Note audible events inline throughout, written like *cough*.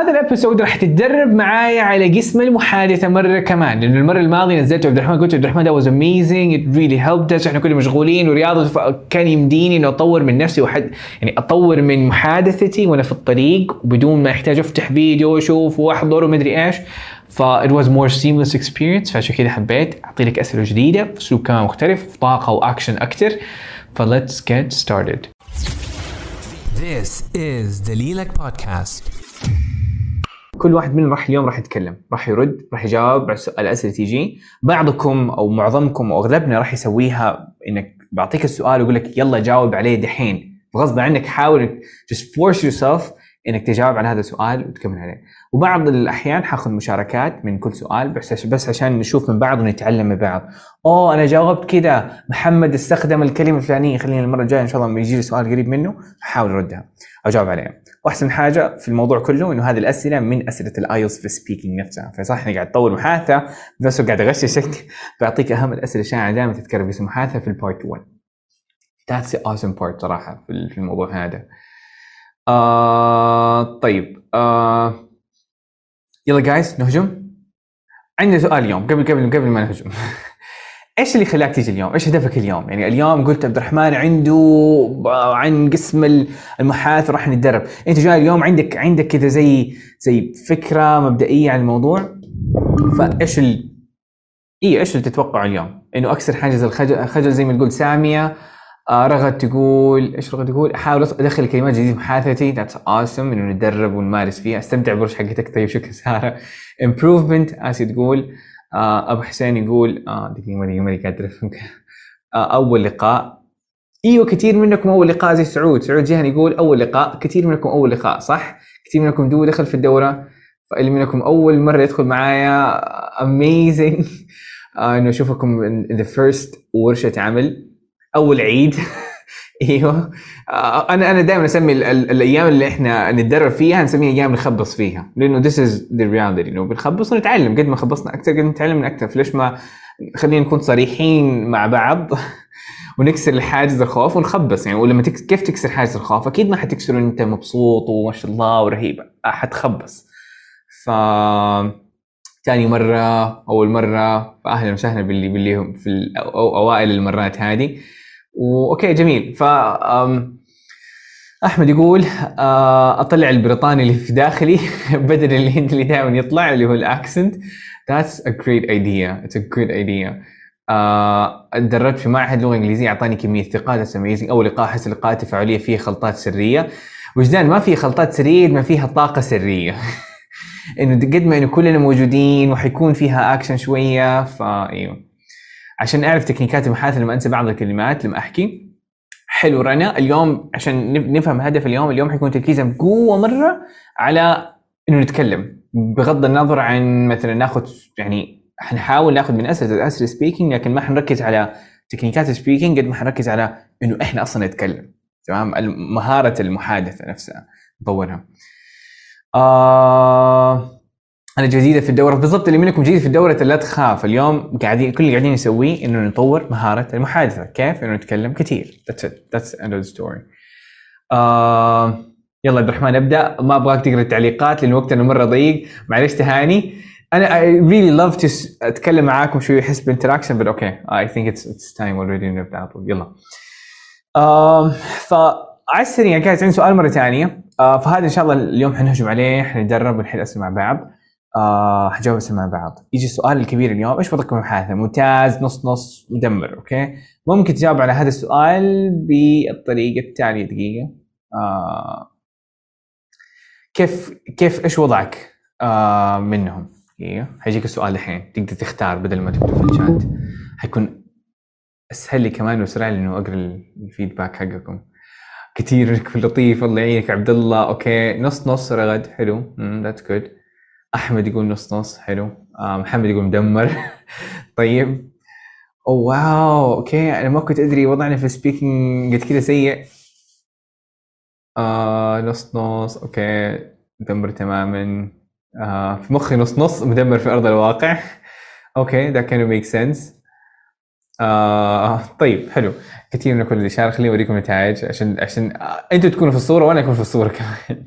هذا ال episode راح تتدرب معايا على قسم المحادثة مرة كمان. لأنه المرة الماضية نزلت عبد الرحمن قلت عبد الرحمن that was amazing it really helped إحنا كنا مشغولين ورياضه كان يمديني إنه أطور من نفسي وحد يعني أطور من محادثتي وأنا في الطريق بدون ما أحتاج أفتح فيديو وأشوف وأحضر ومدري إيش. ف it was more seamless experience. فعشان كذا حبيت أعطي لك أسئلة جديدة باسلوب كمان مختلف طاقة واكشن أكثر ف let's get started. This is دليلك بودكاست كل واحد منهم راح اليوم راح يتكلم راح يرد راح يجاوب على الأسئلة تيجي. بعضكم أو معظمكم أو أغلبنا راح يسويها إنك بعطيك السؤال ويقول لك يلا جاوب عليه دحين. غصب عنك حاول just force yourself إنك تجاوب على هذا السؤال وتكمل عليه. وبعض الأحيان حاخذ مشاركات من كل سؤال بس بس عشان نشوف من بعض ونتعلم من بعض. أوه أنا جاوبت كذا محمد استخدم الكلمة الفلانية خليني المرة الجاية إن شاء الله لما يجي لي سؤال قريب منه أحاول أردها. أجاوب عليها. وأحسن حاجة في الموضوع كله إنه هذه الأسئلة من أسئلة ال IELTS في ال speaking نفسها. فصح إني قاعد اطور محادثة بس قاعد اغششك بعطيك أهم الأسئلة الشائعه دائما تتكرر في المحادثه في ال part 1 That's the awesome part صراحة في في الموضوع هذا. آه طيب آه يلا guys نهجم؟ عندنا سؤال اليوم قبل قبل قبل ما نهجم. *laughs* إيش اللي خلاك تيجي اليوم؟ إيش هدفك اليوم؟ يعني اليوم قلت عبد الرحمن عنده عن قسم المحادثه راح نتدرب، أنت جاي اليوم عندك عندك كذا زي زي فكرة مبدئية عن الموضوع فإيش ال اي إيش اللي تتوقعه اليوم؟ إنه أكسر حاجز الخجل خجل زي ما تقول سامية آه رغد تقول إيش رغد تقول؟ أحاول أدخل كلمات جديدة في محادثتي that's awesome إنه نتدرب ونمارس فيها أستمتع بالورش حقتك طيب شكرا سارة improvement آسي تقول أبو حسين يقول آه دقيقة ماني ماني قادر آه أول لقاء. إيوه كثير منكم أول لقاء. زي سعود سعود جيهان يقول أول لقاء. كثير منكم أول لقاء صح؟ كثير منكم دو دخل في الدورة. فاللي منكم أول مرة يدخل معايا amazing *laughs* آه إنه أشوفكم the first ورشة عمل. أول عيد. *laughs* إيوه. آه، أنا أنا دائما أسمي ال- ال- الأيام اللي إحنا نتدرب فيها نسميها أيام نخبص فيها لأنه this is the reality إنه بنخبص ونتعلم. قد ما خبصنا أكثر قد ما نتعلم من أكثر. فليش ما خلينا نكون صريحين مع بعض *laughs* ونكسر الحاجز الخوف ونخبص؟ يعني ولما تكس كيف تكسر حاجز الخوف؟ أكيد ما حتكسره أنت مبسوط وما شاء الله ورهيب آه، حتخبص. ف ثاني مرة أول مرة فأهلا وسهلا باللي باللي في أو أوائل المرات هذه. وأوكي جميل ف أحمد يقول آه، أطلع البريطاني اللي في داخلي *laughs* بدل اللي اللي دائما يطلع اللي هو الأكسنت That's a great idea. It's a good idea. آه، تدربت في معهد لغة إنجليزية أعطاني كمية ثقه That's amazing. أول لقاء احس اللقاءات التفاعليه فيها خلطات سرية. وجدان ما فيها خلطات سرية ما فيها طاقة سرية. *laughs* إنه قد ما إنه كلنا موجودين وحيكون فيها اكشن شوية فايوه. عشان أعرف تكنيكات المحادثة لما أنسى بعض الكلمات لما أحكي. حلو رنا اليوم عشان نف- نفهم هدف اليوم اليوم حيكون تركيزنا بقوة مرة على إنه نتكلم بغض النظر عن مثلا ناخذ يعني حنحاول ناخذ من اسئله الاسئله speaking لكن ما حنركز على تكنيكات ال speaking قد ما حنركز على إنه إحنا أصلا نتكلم. تمام؟ مهارة المحادثة نفسها نطورها. آه أنا جديدة في الدورة بالضبط اللي منكم جديد في الدورة لا تخاف. اليوم قاعدين كل اللي قاعدين نسويه إنه نطور مهارة المحادثة. كيف؟ إنه نتكلم كثير the end of the story. آه يلا عبد الرحمن أبدأ. ما أبغاك تقرأ التعليقات لأن وقتنا مرة ضيق. معلش تهاني. أنا really love to s- أتكلم معاكم شوي احس ب interaction but okay. I think it's it's time already نبدا على يلا. آم، فعلى السريع كانت عندي سؤال مرة ثانية. آه فهذا إن شاء الله اليوم حنهجم عليه حنتدرب ونحل أسئلة مع بعض. آه حجاوب اسئله مع بعض. يجي السؤال الكبير اليوم إيش وضعكم المحادثه ممتاز نص نص مدمر okay؟ ممكن تجاوب على هذا السؤال بالطريقة التالية دقيقة. آه كيف كيف إيش وضعك؟ آه منهم؟ دقيقه حيجيك السؤال الحين. تقدر تختار بدل ما تكتب في الشات. حيكون أسهل لي كمان وأسرع لي إنه أقرأ ال feedback حقكم. كثير لطيف الله يعينك عبد الله okay؟ نص نص رغد حلو. that's good أحمد يقول نص نص حلو. آه محمد يقول مدمر. *laughs* طيب. oh wow okay. أنا ما كنت أدري وضعنا في ال speaking قد كذا سيء. آه نص نص okay. مدمر تماما. آه في مخي نص نص مدمر في أرض الواقع. okay of makes sense. آه طيب حلو. كثير من كل الاشاره خليني أوريكم نتائج عشان عشان آه أنتوا تكونوا في الصورة وأنا أكون في الصورة كمان.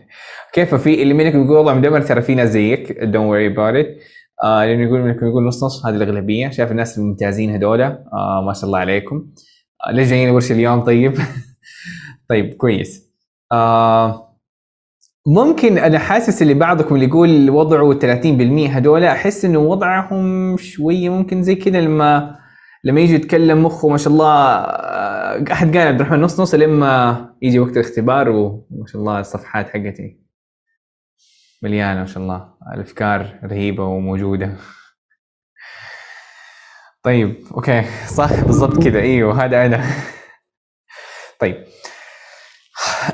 كيف في اللي منكم يقول والله مدمر ترى في ناس زيك don't worry about it لأنه يقول منكم يقول نص نص هذه الأغلبية. شايف الناس الممتازين هذولا آه ما شاء الله عليكم. آه ليش جايين ورشه اليوم؟ *laughs* طيب. طيب كويس. آه ممكن أنا حاسس اللي بعضكم اللي يقول وضعه 30% هذول أحس إنه وضعهم شوية ممكن زي كذا لما لما يجي يتكلم مخه ما شاء الله آه، أحد قال عبد الرحمن نص نص لما يجي وقت الاختبار وما شاء الله الصفحات حقتي. مليانه ما شاء الله. الأفكار رهيبة وموجودة. طيب okay. صح بالضبط كذا. إيوه هذا أنا. طيب.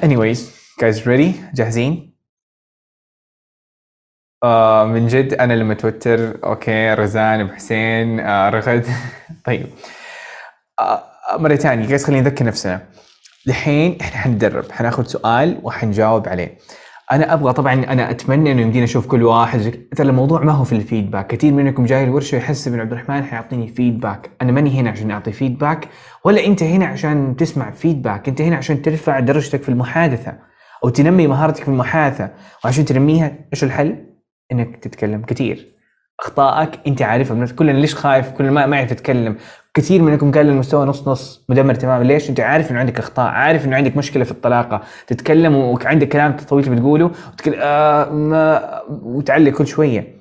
Anyways guys ready جاهزين؟ آه من جد أنا لما توتر okay رزان ابو حسين آه رغد. *laughs* طيب. آه مرة ثانية guys خلينا نذكر نفسنا. الحين إحنا حنتدرب حناخذ سؤال وحنجاوب عليه. أنا أبغى طبعا أنا أتمنى إنه يمدينا أشوف كل واحد ترى الموضوع ما هو في ال feedback. كثير منكم جاي الورشة يحسب ان عبد الرحمن حيعطيني feedback أنا ماني هنا عشان أعطي feedback ولا أنت هنا عشان تسمع feedback أنت هنا عشان ترفع درجتك في المحادثة أو تنمي مهارتك في المحادثة. وعشان تنميها إيش الحل؟ إنك تتكلم كثير. أخطائك أنت عارفها. بنفسك. كلنا ليش خايف؟ كلنا ما ما يعرف يتكلم. كثير منكم قال المستوى نص نص مدمر تماما. ليش؟ أنت عارف إنه عندك أخطاء عارف إنه عندك مشكلة في الطلاقة. تتكلم وعندك كلام طويل بتقوله وتتكلم آه ما وتعلق كل شوية.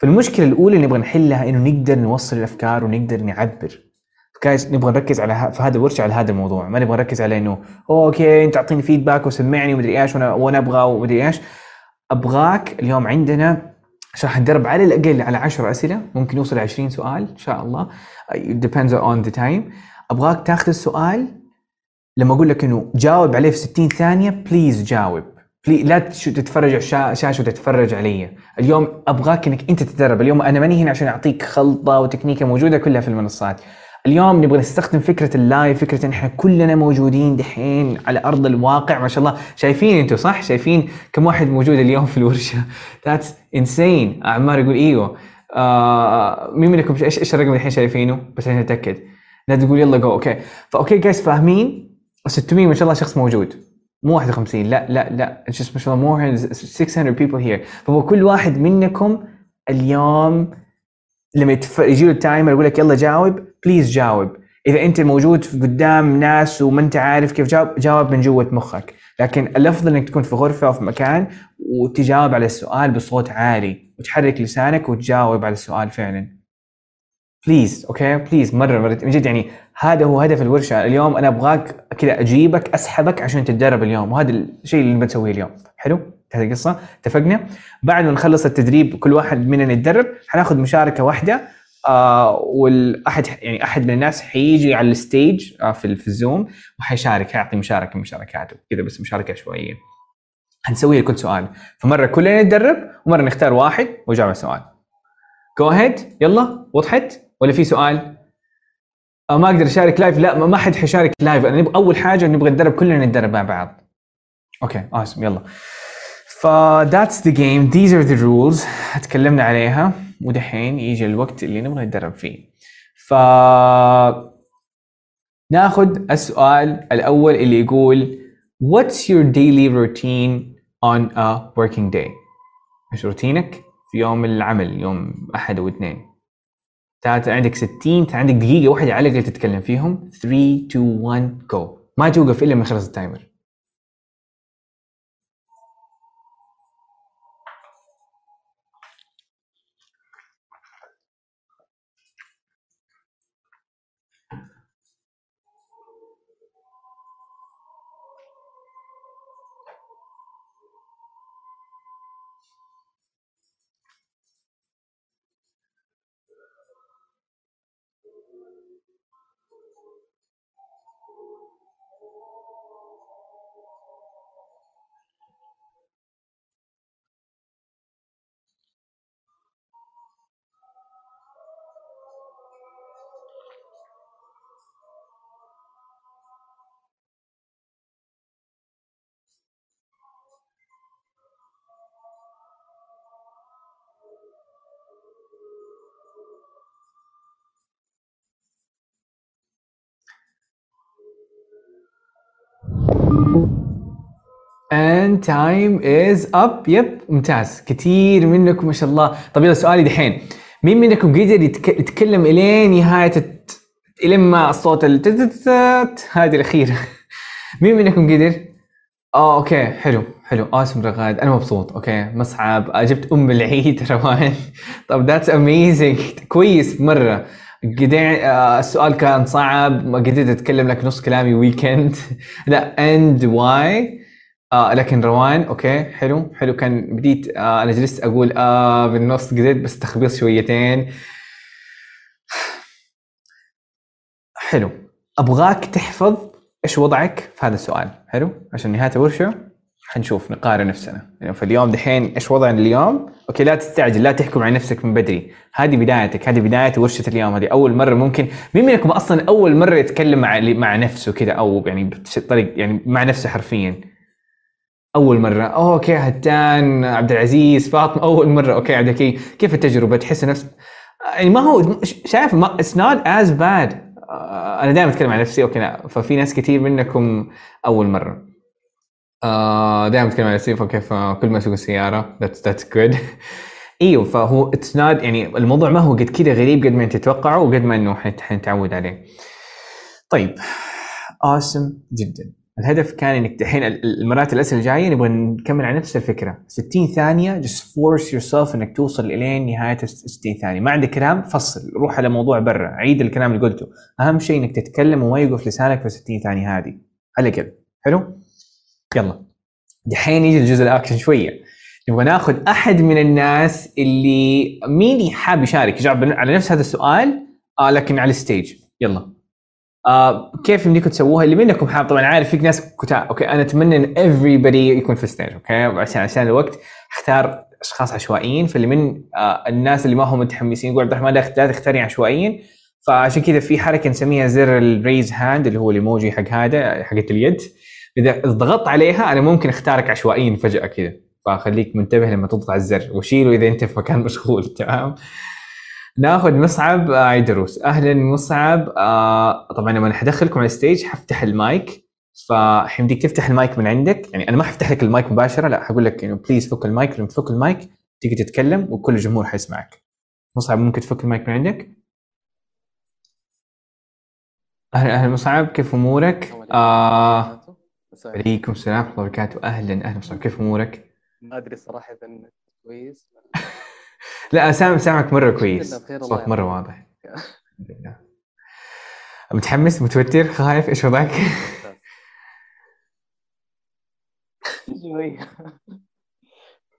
فالمشكلة الأولى اللي نبغى نحلها إنه نقدر نوصل الأفكار ونقدر نعبر. guys نبغى نركز على ه- في هذا الورشة على هذا الموضوع. ما نبغى نركز على إنه okay أنت اعطيني feedback وسمعني ومدري إيش وأنا وأنا أبغى ومدري إيش. أبغاك اليوم عندنا عشان حندرب على الاقل على 10 أسئلة. ممكن يوصل ل 20 سؤال إن شاء الله. Depends on the time. أبغاك تاخذ السؤال لما أقول لك إنه جاوب عليه في 60 ثانية please جاوب. لا تتفرج على الشا- الشاشه وتتفرج علي. اليوم أبغاك إنك أنت تتدرب. اليوم أنا ماني هنا عشان أعطيك خلطة وتكنيكة موجودة كلها في المنصات. اليوم نبغى نستخدم فكرة ال live فكرة إن إحنا كلنا موجودين دحين على أرض الواقع ما شاء الله. شايفين أنتم صح؟ شايفين كم واحد موجود اليوم في الورشة؟ *laughs* that's insane عمار يقول إيوه. آه مين منكم؟ إيش إيش الرقم الحين شايفينه؟ بس عشان نتاكد لا تقول يلا go okay ف okay guys فاهمين؟ 600 ما شاء الله شخص موجود. مو 51 لا لا لا. Just ما شاء الله more than 600 people here. فهو كل واحد منكم اليوم لما. يجي له ال timer يقول لك يلا جاوب. please جاوب. إذا أنت موجود قدام ناس وما أنت عارف كيف جاوب جاوب من جوة مخك. لكن الافضل إنك تكون في غرفة أو في مكان وتجاوب على السؤال بصوت عالي وتحرك لسانك وتجاوب على السؤال فعلا. please okay please مرة مرة. من جد يعني هذا هو هدف الورشة. اليوم أنا أبغاك كذا أجيبك أسحبك عشان تتدرب اليوم. وهذا الشيء اللي بنسويه اليوم. حلو؟ هذه القصة. اتفقنا؟ بعد ما نخلص التدريب كل واحد مننا يتدرب. حناخذ مشاركة واحدة. آه والاحد يعني أحد من الناس حيجي على ال stage آه في, الزوم وحيشارك حيعطي مشاركة من مشاركاته كذا بس مشاركة عشوائيه حنسويها لكل سؤال. فمرة كلنا نتدرب ومرة نختار واحد ويجاوب على السؤال go ahead يلا وضحت؟ ولا في سؤال؟ آه ما أقدر أشارك live لا ما- حد حيشارك لايف أنا نبغى أول حاجة نبغى نتدرب كلنا نتدرب مع بعض. okay awesome يلا. ف that's the game. Are the rules. تكلمنا عليها. ودحين يجي الوقت اللي نبغى نتدرب فيه. ف ناخذ السؤال الأول اللي يقول what's your daily routine on a working day? إيش روتينك في يوم العمل يوم أحد أو اثنين؟ ثلاثة عندك 60 عندك دقيقة واحدة على الأقل تتكلم فيهم. 3 2 1 جو ما توقف إلا ما يخلص ال timer. And time is up. yep ممتاز. كثير منكم ما شاء الله. طب يلا سؤالي دحين. مين منكم قدر يتك... يتكلم إلين نهاية. إلين ما الصوت التتتت هذه الأخيرة. *laughs* مين منكم قدر؟ آه okay حلو حلو. awesome رغاد. أنا مبسوط. okay مصعب. آه، جبت أم العيد *laughs* روان. طب that's amazing كويس مرة. قدر آه السؤال كان صعب. ما قدرت أتكلم لك نص كلامي weekend *laughs* لا and why آه لكن روان okay حلو حلو. كان بديت آه أنا جلست أقول آه بالنص قدرت بس تخبيص شويتين. حلو. أبغاك تحفظ إيش وضعك في هذا السؤال. حلو. عشان نهاية الورشه حنشوف نقارن نفسنا. يعني فاليوم دحين إيش وضعنا اليوم؟ okay لا تستعجل لا تحكم على نفسك من بدري. هذه بدايتك هذه بداية ورشة اليوم. هذه أول مرة ممكن مين منكم أصلا أول مرة يتكلم مع مع نفسه كذا أو يعني بطريق يعني مع نفسه حرفيا؟ أول مرة. okay هتان عبد العزيز فاطمة أول مرة. okay عبد الحكيم كيف التجربة؟ تحس نفس يعني ما هو شايف ما it's not as bad أنا دائما أتكلم عن نفسي. okay لا. ففي ناس كثير منكم أول مرة. آه دائما أتكلم عن نفسي. فكيف؟ كل ما أسوق السيارة. that's that's good إيوه فهو it's not يعني الموضوع ما هو قد كذا غريب قد ما أنت تتوقعه وقد ما إنه حنتعود عليه. طيب. awesome جدا. الهدف كان إنك دحين ال- المرات الأسئلة الجايه نبغى نكمل على نفس الفكرة. 60 ثانية just force yourself إنك توصل إلين نهاية ال 60 ثانية. ما عندك كلام؟ فصل. روح على موضوع برا. عيد الكلام اللي قلته. أهم شيء إنك تتكلم وما يوقف لسانك في 60 ثانية هذه. على كذا. حلو؟ يلا. دحين يجي الجزء الأكشن شوية. نبغى ناخذ أحد من الناس اللي مين حاب يشارك؟ يجاوب على نفس هذا السؤال آه لكن على ال stage يلا. آه كيف يمديكم تسووها؟ اللي منكم حاب طبعا عارف في ناس كثار. okay أنا أتمنى إن everybody يكون في ال stage okay؟ عشان عشان الوقت. أختار أشخاص عشوائيين فاللي من آه الناس اللي ما هم متحمسين يقول عبد الرحمن لا لا تختارني عشوائيين. فعشان كذا في حركة نسميها زر ال raise hand اللي هو الإيموجي حق هذا حقت اليد. إذا ضغطت عليها أنا ممكن أختارك عشوائيا فجأة كذا. فخليك منتبه لما تضغط على الزر. وشيله إذا أنت في مكان مشغول تمام؟ ناخذ مصعب آه، عيدروس. أهلا مصعب آه طبعا لما حدخلكم على ال stage حفتح المايك. فحيمديك تفتح المايك من عندك يعني أنا ما حفتح لك المايك مباشرة لا حقول لك إنه please فك المايك لما تفك المايك تيجي تتكلم وكل الجمهور حيسمعك. مصعب ممكن تفك المايك من عندك؟ أهلا أهلا مصعب كيف أمورك؟ آه عليكم. السلام ورحمه الله وبركاته. أهلا أهلا مصعب كيف أمورك؟ ما أدري صراحة كويس. لا سامع سامعك مرة كويس. صوت مرة. واضح. متحمس؟ متوتر؟ خايف؟ إيش وضعك؟ *laughs* شوي.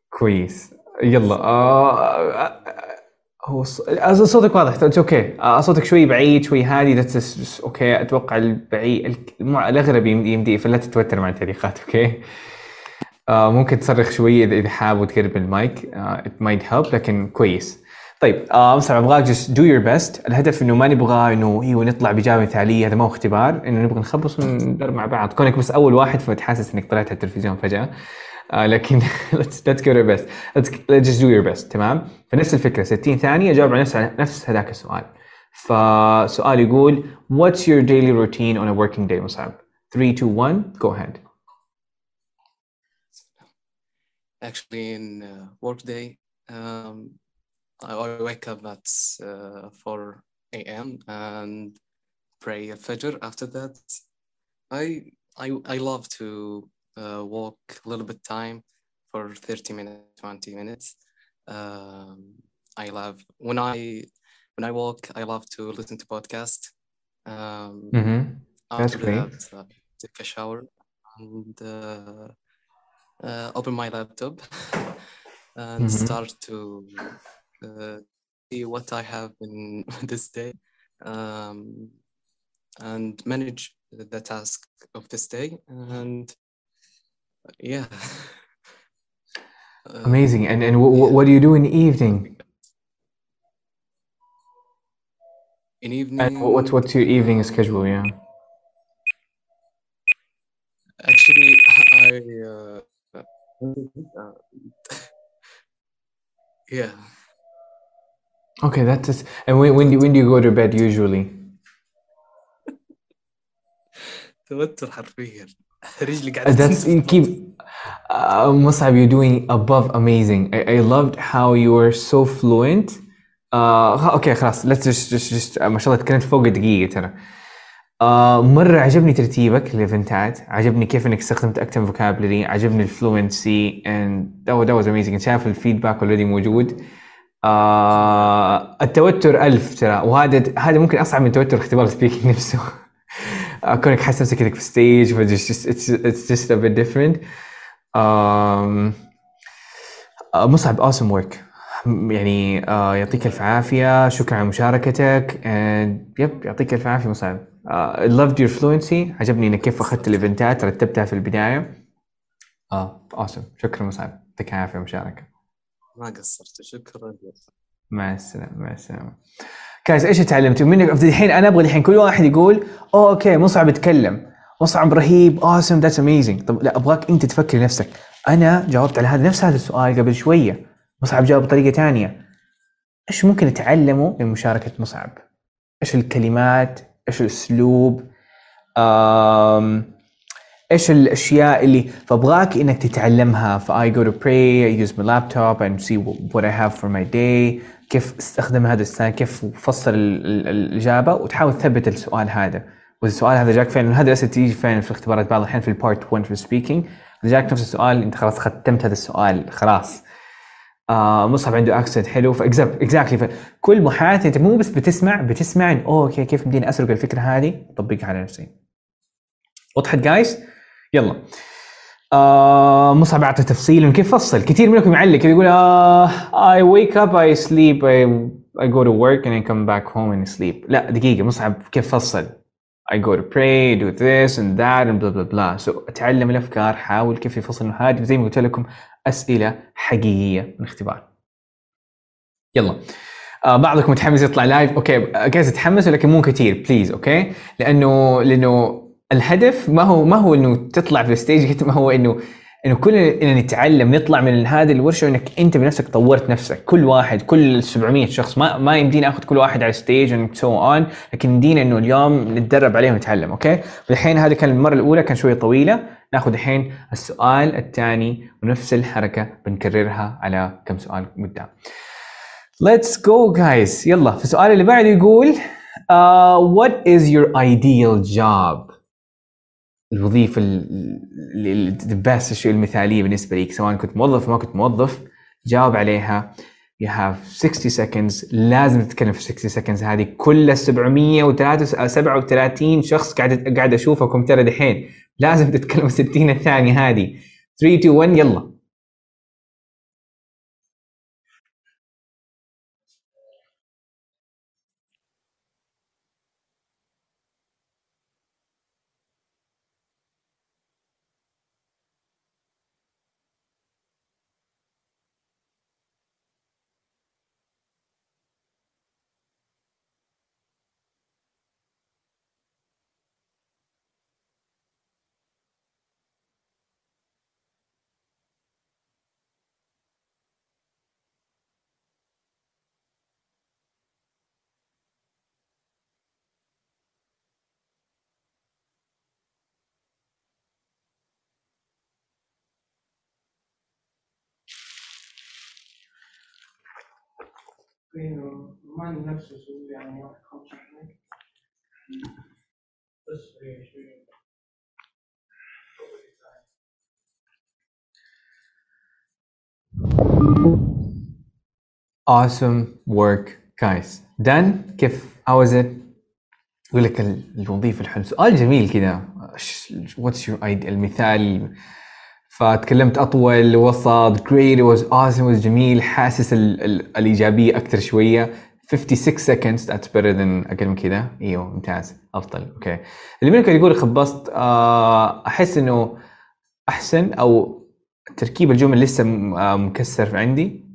كويس. يلا آه آه، هو صوتك واضح it's okay آه صوتك شوي بعيد شوي هادي that's okay أتوقع البعيد الاغلب يم- يمدي فلا تتوتر مع التعليقات okay آه ممكن تصرخ شوي اذا حاب وتقرب المايك. آه it might help لكن كويس. طيب آه مصعب أبغاك just do your best. الهدف إنه ما نبغى إنه أيوه نطلع بإجابة مثالية هذا ما هو اختبار. إنه نبغى نخبص وندرب مع بعض. كونك بس أول واحد فتحسس إنك طلعت على التلفزيون فجأة. آه لكن *laughs* let's let's give it our best. Let's, let's just do your best. تمام؟ فنفس الفكرة. 60 ثانية جاوب على نفس نفس هذاك السؤال. فسؤال يقول what's your daily routine on a working day مصعب؟ 3 2 1 go ahead. Actually in uh, work day um, I wake up at uh, 4 a.m. and pray a Fajr. After that, I I I love to uh, walk a little bit time for 30 minutes, 20 minutes. Um, I love when I when I walk. I love to listen to podcast. Um, mm-hmm. That's after great. that, uh, take a shower and uh, open my laptop *laughs* and Mhm. start to uh, see what I have in *laughs* this day um, and manage the task of this day. And yeah. *laughs* Amazing and and w- w- what do you do in the evening In evening, and wh- what's what's your evening schedule yeah actually, I. Uh, yeah. okay that's just, and when, when do when do you go to bed usually توتر حرفيا *laughs* رجلي قاعده That's تنزل. keep uh, مصعب you're doing above amazing I, I loved how you were so fluent uh, اوكي خلاص let's just, just, just uh, ما شاء الله تكلمت فوق دقيقة ترى Uh, مرة عجبني ترتيبك للإيفنتات. عجبني كيف إنك استخدمت أكثر vocabulary. عجبني الفلوينسي that was amazing. انت شايف ال feedback already موجود. آه التوتر ألف ترى. وهذا هذا ممكن أصعب من توتر اختبار ال speaking نفسه. *laughs* آه، كونك حاسس نفسك إنك في stage a bit different. um, آه، مصعب. awesome work. يعني آه يعطيك الف عافية. شكرا على مشاركتك. And yep يعطيك الف عافية مصعب. آه loved your fluency. عجبني إنك كيف أخذت ال eventات رتبتها في البداية. آه. Awesome. شكرا مصعب يعطيك العافية مشاركة. ما قصرت. شكرا. مع السلامة مع السلامة. جايز إيش تعلمتوا؟ منك الحين أنا أبغى الحين كل واحد يقول أوه أوكي مصعب يتكلم مصعب رهيب. Awesome. That's amazing. طب لا أبغاك أنت تفكر نفسك أنا جاوبت على هذا نفس هذا السؤال قبل شوية. مصعب جاوب بطريقة ثانية إيش ممكن نتعلمه من مشاركة مصعب؟ إيش الكلمات إيش الأسلوب؟ إيش الأشياء اللي فأبغاك إنك تتعلمها؟ ف I go to pray I use my laptop and see what I have for my day. كيف أستخدم هذا السؤال كيف فصل ال- ال- الإجابة؟ وتحاول تثبت السؤال هذا. واذا السؤال هذا جاك فعلا هذا الاسئله تيجي فعلا في الاختبارات بعض الأحيان في ال part 1 في ال speaking اذا جاك نفس السؤال أنت خلاص ختمت هذا السؤال خلاص. آه مصعب عنده accent حلو. ف exactly فكل محادثة أنت مو بس بتسمع بتسمع إن okay كيف بديني أسرق الفكرة هذه؟ اطبقها على نفسي. وضحت guys يلا. آه مصعب أعطى تفصيل كيف فصل؟ كثير منكم يعلق يقول I wake up I sleep I, I go to work and I come back home and sleep. لا دقيقة مصعب كيف فصل؟ I go to pray do this and that and blah blah blah. So أتعلم الأفكار حاول كيف يفصل هذه زي ما قلت لكم أسئلة حقيقية من اختبار. يلا. آه بعضكم متحمس يطلع live okay guys تتحمسوا لكن مو كثير please okay؟ لأنه لأنه الهدف ما هو ما هو إنه تطلع في ال stage ما هو إنه إنه كلنا نتعلم نطلع من هذه الورشة إنك أنت بنفسك طورت نفسك. كل واحد كل 700 شخص ما ما يمدينا آخذ كل واحد على stage and so on لكن يمدينا إنه اليوم نتدرب عليه ونتعلم okay؟ فالحين هذه كان المرة الأولى كان شوية طويلة. ناخذ الحين السؤال الثاني ونفس الحركة بنكررها على كم سؤال قدام. Let's go guys. يلا في السؤال اللي بعده يقول uh, what is your ideal job? الوظيفة ال the best الشيء المثالية بالنسبة لك سواء كنت موظف أو ما كنت موظف جاوب عليها. You have 60 seconds. لازم تتكلم في 60 seconds. هذه كل ال 737 شخص قاعد قاعد اشوفكم ترى دحين لازم تتكلم 60 الثانية هذه. 3 2 1 يلا. ما نفسه يعني واحد خمسة بس شوية awesome work guys. Done كيف? How was it? يقول لك ال- الوظيفة الحلوة سؤال جميل كذا ش- what's your idea المثال فتكلمت أطول وسط great it was was جميل حاسس ال ال الإيجابية أكثر شوية. 56 seconds that's better than أقل من كذا. أيوه ممتاز أفضل okay اللي منكم يقول خبصت آه، أحس إنه أحسن أو تركيب الجمل لسه آه، مكسر عندي.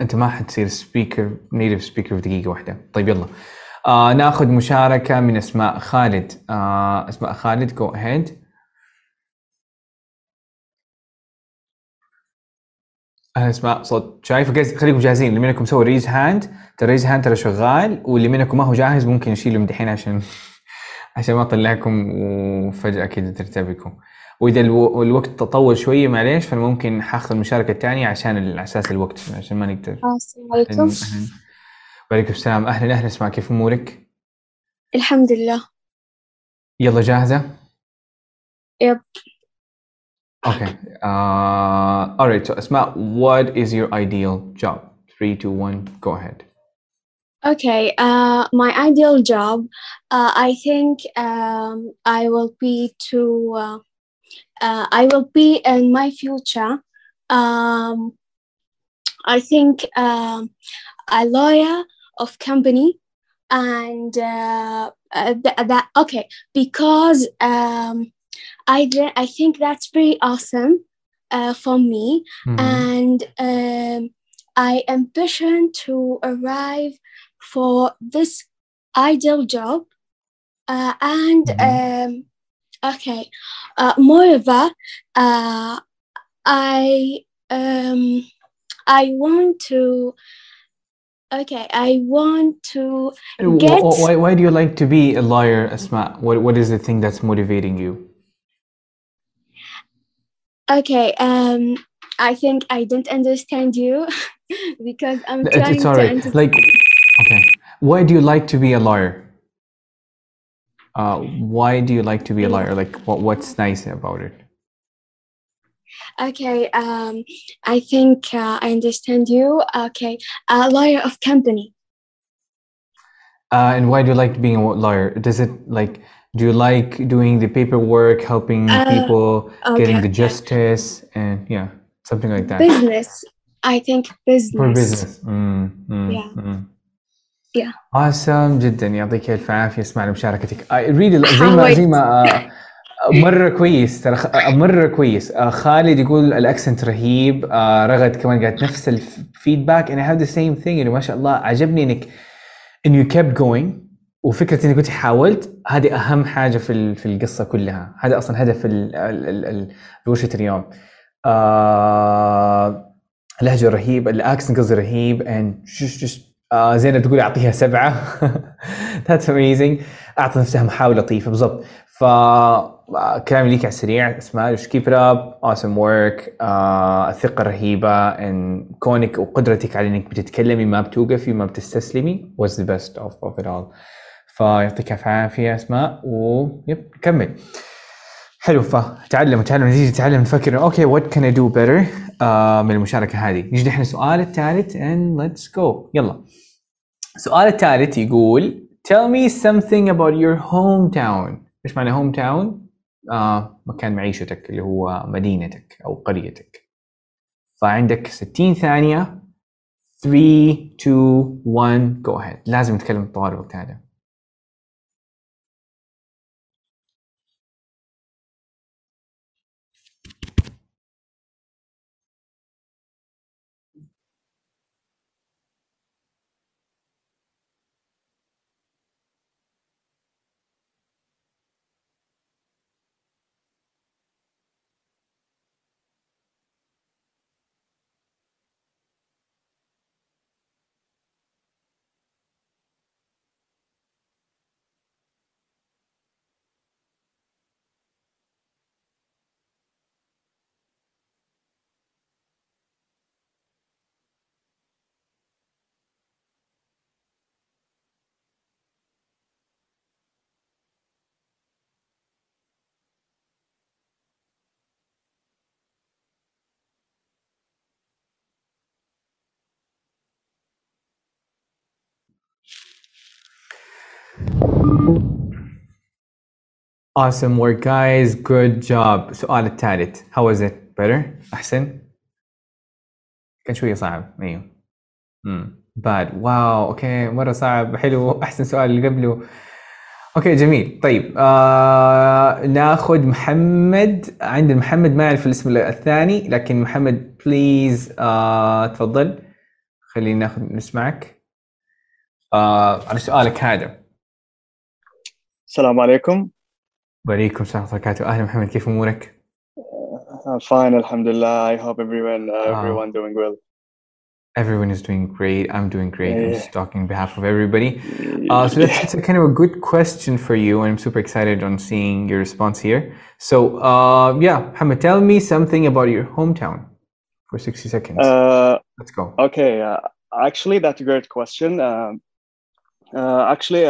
أنت ما حتصير speaker native speaker في دقيقة واحدة. طيب يلا. آه ناخذ مشاركة من أسماء خالد. آه أسماء خالد go ahead أهلا اسماء صوت. شايف guys خليكم جاهزين. اللي منكم سوى raise hand ترى raise hand ترى شغال واللي منكم ما هو جاهز ممكن يشيله من دحين عشان *laughs* عشان ما اطلعكم وفجأة كذا ترتبكوا وإذا ألو... الوقت تطول شوية معليش فممكن حاخذ المشاركة الثانية عشان على أساس الوقت عشان ما نقدر. آه، السلام عليكم. وعليكم السلام. أهلا أهلا. اسمع كيف أمورك؟ الحمد لله. يلا جاهزة؟ يب. Okay. Uh, all right. So, Asma, what is your ideal job? Three, two, one. Go ahead. Okay. Uh, my ideal job, uh, I think um, I will be to. Uh, uh, I will be in my future. Um, I think uh, a lawyer of company and uh, uh that, that okay because um, I I think that's pretty awesome uh, for me. Mhm. and um, I ambition to arrive for this ideal job. Uh, and um, okay, uh, moreover, uh, I um, I want to. Okay, I want to. Get- wh- Why, why do you like to be a lawyer, Asma? What, what is the thing that's motivating you? Okay, um, I think I didn't understand you *laughs* because I'm trying It's to understand. Like, okay. Why do you like to be a lawyer? Uh, why do you like to be a lawyer? Like, what, what's nice about it? Okay, um, I think uh, I understand you. Okay, a lawyer of company. Uh, and why do you like being a lawyer? Does it like, do you like doing the paperwork, helping Uh, people, getting okay, the okay. justice, and yeah, something like that? Business. I think business. For business. Mm, mm, Yeah. mm. Yeah. awesome جدا يعطيك الف عافيه اسمع مشاركتك I really *laughs* زي ما حاولت. زي ما *laughs* آه، مره كويس ترى خ- آه، مره كويس آه، خالد يقول الاكسنت رهيب آه، رغد كمان قالت نفس الفيدباك and I have the same thing انه ما شاء الله عجبني انك ان you kept going وفكرة انك كنت حاولت هذه أهم حاجة في في القصة كلها. هذا أصلا هدف ورشه اليوم. آه لهجة رهيب الاكسنت قصدي رهيب just آه زينب تقول أعطيها سبعة. *laughs* That's amazing. أعطى نفسها محاولة لطيفة بالضبط. ف آه، كلامي ليك على السريع. اسماء just keep it up. Awesome آه الثقه رهيبة. ان كونك وقدرتك على إنك بتتكلمي ما بتوقفي ما بتستسلمي the best of, of it all. فيعطيك الف عافية أسماء و yep كمل. حلو فتعلم تعلم نتيجة تعلم نفكر okay what can I do better من المشاركة هذه. نجي نحن السؤال الثالث and let's go. يلا. السؤال الثالث يقول tell me something about your hometown. إيش معنى hometown؟ آه مكان معيشتك اللي هو مدينتك أو قريتك. فعندك 60 ثانية 3 2 1 go ahead. لازم نتكلم طوال الوقت هذا Awesome work guys. Good job. السؤال الثالث. How was it? Better? أحسن؟ كان شوية صعب. أيوه امم bad. wow okay مرة صعب. حلو. أحسن سؤال اللي قبله. okay جميل. طيب. آه ناخذ محمد. عند محمد ما اعرف الاسم الثاني لكن محمد please آه تفضل. خلينا ناخذ نسمعك. آه على سؤالك هذا. السلام عليكم. وعليكم السلام ورحمة الله وبركاته أهلا محمد كيف أمورك؟ I'm fine الحمد لله I hope everyone uh, Ah. everyone doing well Everyone is doing great. I'm doing great. I'm Yeah. just talking on behalf of everybody. Uh, so that's, that's a kind of a good question for you, and I'm super excited on seeing your response here. So, uh, yeah, Hamid, tell me something about your hometown for 60 seconds. Uh, Let's go. Okay, uh, actually, that's a great question. Um, uh, actually,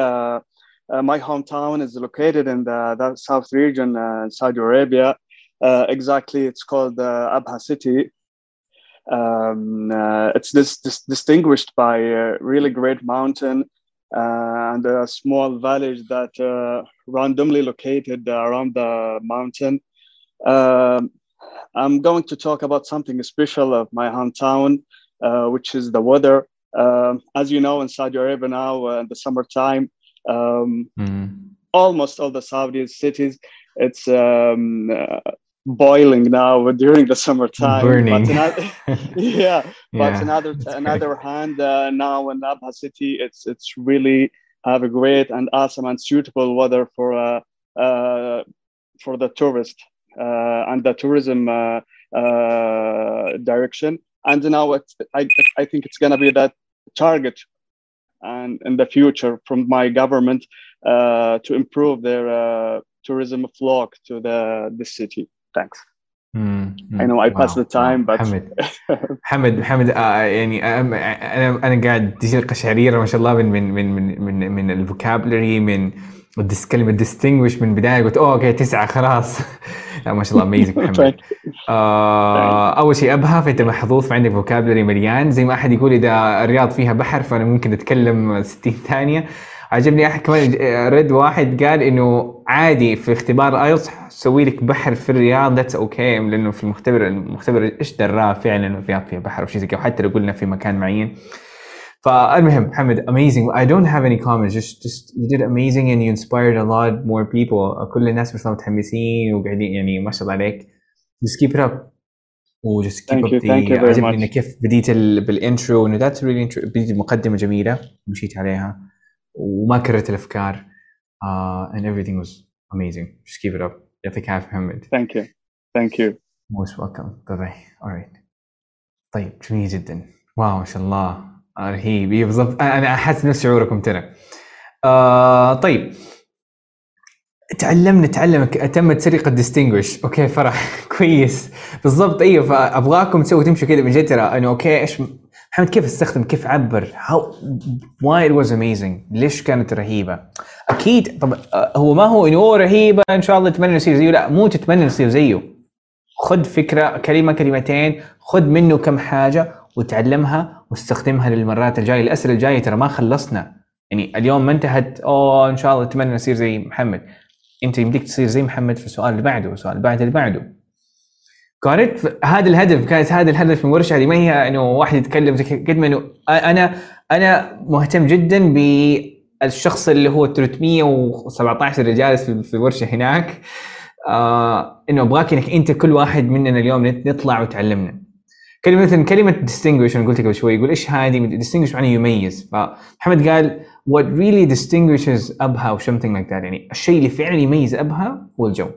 uh, my hometown is located in the, the south region, uh, Saudi Arabia. Uh, exactly, it's called uh, Abha City. Um, uh, it's this, this distinguished by a really great mountain uh, and a small village that uh, randomly located around the mountain. Um, I'm going to talk about something special of my hometown, which is the weather. Um, as you know, in Saudi Arabia now, in the summertime, um, Mm. almost all the Saudi cities, it's um, uh, boiling now *laughs* during the summertime. Burning. But another, *laughs* yeah, but Yeah, another another hand, uh, now in Abha city, it's it's really have a great and awesome and suitable weather for uh, uh, for the tourist uh, and the tourism uh, uh, direction. And now it's, I I think it's gonna be that target and in the future from my government uh, to improve their uh, tourism flock to the the city. Thanks. Mm, I know I passed wow, the time, wow. but حمد حمد حمد آه يعني انا انا انا قاعد تجي القشعريره ما شاء الله من من من من من, من الفوكابلري من كلمه distinguish من البداية قلت أوه okay تسعة خلاص. *laughs* لا ما شاء الله amazing *laughs* محمد. آه أول شيء أبها فأنت محظوظ فعندك vocabulary مليان. زي ما أحد يقول إذا الرياض فيها بحر فأنا ممكن أتكلم 60 ثانية. عجبني أحد كمان رد واحد قال إنه عادي في اختبار IELTS سوي لك بحر في الرياض that's okay لأنه في المختبر المختبر إيش دراه فعلا الرياض فيها بحر أو شيء زي كذا. وحتى لو قلنا في مكان معين. فالمهم حمد amazing I don't have any comments just just you did amazing and you inspired a lot more people كل الناس بس متحمسين وقاعدين يعني ما شاء الله عليك just keep it up و just keep Thank up you, the thank you very عجبني much. انك كيف بديت ال... بالانترو انه that's really intro... بديت المقدمه جميله مشيت عليها وما كررت الافكار uh, and everything was amazing just keep it up يعطيك العافيه محمد thank you, thank you. most welcome bye bye alright طيب جميل جدا واو ما شاء الله آه، رهيب. إيه بالضبط. أنا أحس نفس شعوركم ترى. آه طيب. تعلمنا تعلم تمت سرقه distinguish okay فرح. *laughs* كويس. بالضبط. أيوه فأبغاكم تسووا تمشوا كذا من جد ترى. انه okay إيش محمد كيف أستخدم؟ كيف عبر how why it was amazing. ليش كانت رهيبة؟ أكيد. طب آه، هو ما هو إنه رهيبة إن شاء الله تتمنى يصير زيه. لا مو تتمنى يصير زيه. خذ فكرة كلمة كلمتين خذ منه كم حاجة وتعلمها واستخدمها للمرات الجاية. الأسئلة الجاية ترى ما خلصنا. يعني اليوم ما انتهت. أوه إن شاء الله أتمنى اصير زي محمد. أنت يمديك تصير زي محمد في السؤال اللي بعده والسؤال اللي بعده اللي بعده. كانت هذا الهدف كانت هذا الهدف من الورشه هذه. ما هي إنه واحد يتكلم قد ما إنه أنا أنا مهتم جدا بالشخص اللي هو 317 اللي جالس في الورشه هناك. آه إنه أبغاك إنك أنت كل واحد مننا اليوم نطلع وتعلمنا. كلمة مثلا كلمة distinguish أنا قلت قبل شوي يقول إيش هذه؟ distinguish معناه يميز. فمحمد قال what really distinguishes أبها or something like that. يعني الشيء اللي فعلا يميز أبها هو الجو.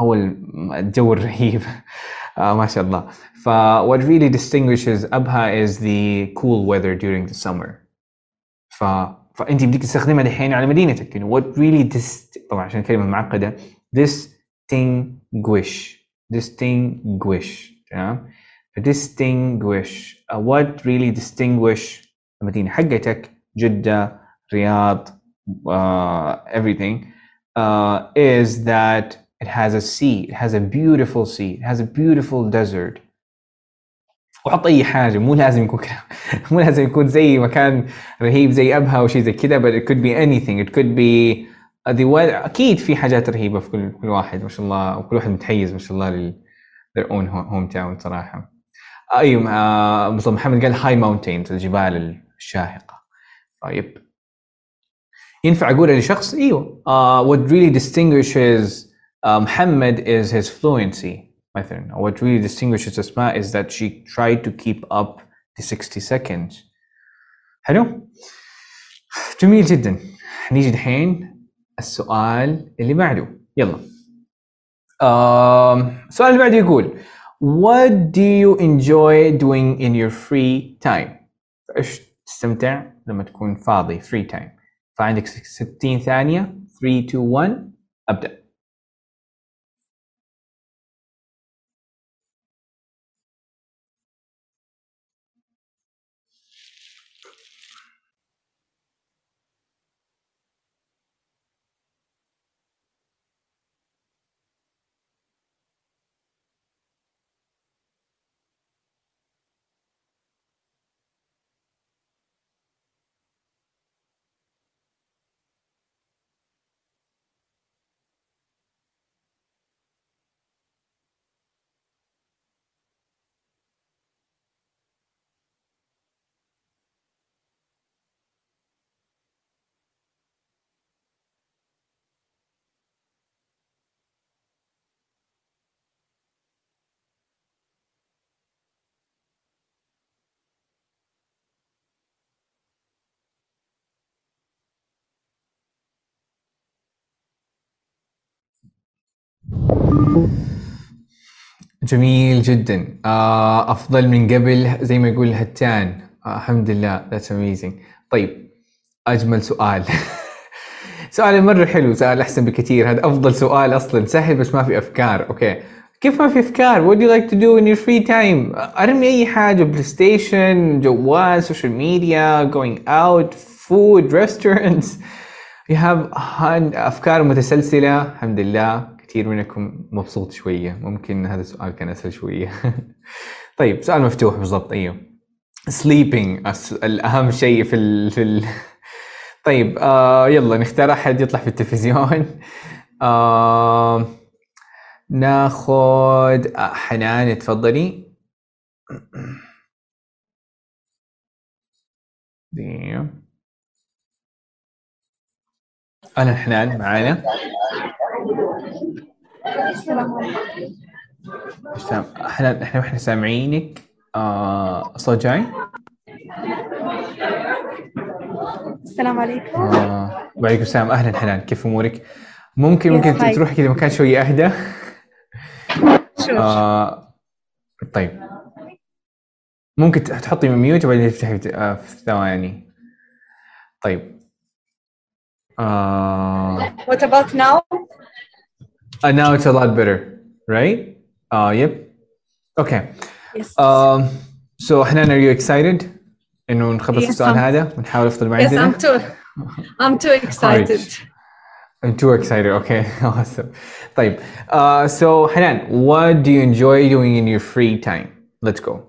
هو الجو الرهيب. *laughs* آه ما شاء الله. ف what really distinguishes أبها is the cool weather during the summer. ف فانت بدك تستخدمها دحين على مدينتك. يعني what really dis... طبعا عشان كلمه معقدة. distinguish. distinguish. تمام؟ distinguish uh, what really distinguish المدينه حقتك جده رياض uh, everything uh, is that it has a sea it has a beautiful sea it has a beautiful desert وحط اي حاجه مو لازم يكون كده *laughs* مو لازم يكون زي مكان رهيب زي ابها او شيء زي كذا but it could be anything it could be uh, the weather اكيد في حاجات رهيبه في كل كل واحد ما شاء الله وكل واحد متحيز ما شاء الله لل their own home town صراحه أيوه بالضبط. محمد قال هاي ماونتينز الجبال الشاهقة. طيب. ينفع اقولها لشخص؟ إيوه. uh, what really distinguishes uh, محمد is his fluency مثلا. what really distinguishes أسماء is that she tried to keep up the 60 seconds. حلو؟ جميل جدا. نيجي دحين السؤال اللي بعده. يلا. um, السؤال اللي بعده يقول what do you enjoy doing in your free time ايش تستمتع لما تكون فاضي free time فعندك 60 ثانيه 3 2 1 ابدا جميل جدا. آه أفضل من قبل زي ما يقول هتان. آه الحمد لله that's amazing. طيب أجمل سؤال. *laughs* سؤال مرة حلو سؤال أحسن بكثير. هذا أفضل سؤال أصلا. سهل بس ما في أفكار. okay. كيف ما في أفكار؟ What do you like to do in your free time? أرمي أي حاجة. بلاي ستيشن جوال social media out food restaurants. *laughs* You have hun- أفكار متسلسلة. الحمد لله. كثير منكم مبسوط شوية. ممكن هذا السؤال كان أسهل شوية. *laughs* طيب سؤال مفتوح بالضبط. أيوه. Sleeping الأهم شيء في ال... في ال... *laughs* طيب آه يلا نختار أحد يطلع في التلفزيون. *laughs* آه ناخذ آه، حنان تفضلي. *clears throat* دقيقة. أهلا حنان معانا. سام... إحنا إحنا إحنا سامعينك. آه صوت جاي؟ السلام عليكم. آه وعليكم السلام. أهلا حنان كيف أمورك؟ ممكن ممكن hi. تروح كذا مكان شوية أهدى. شوف آه طيب. ممكن تحطي من ميوت وبعدين تفتحي في- آه في ثواني طيب. آه what about now uh, now it's a lot better right uh yep okay yes um so حنان are you excited انه نخلص Yes, السؤال I'm- هذا ونحاول افضل ما yes عندنا I'm too I'm too *laughs* excited I'm too excited. Okay, *laughs* awesome. طيب, uh, so Hanan, what do you enjoy doing in your free time? Let's go.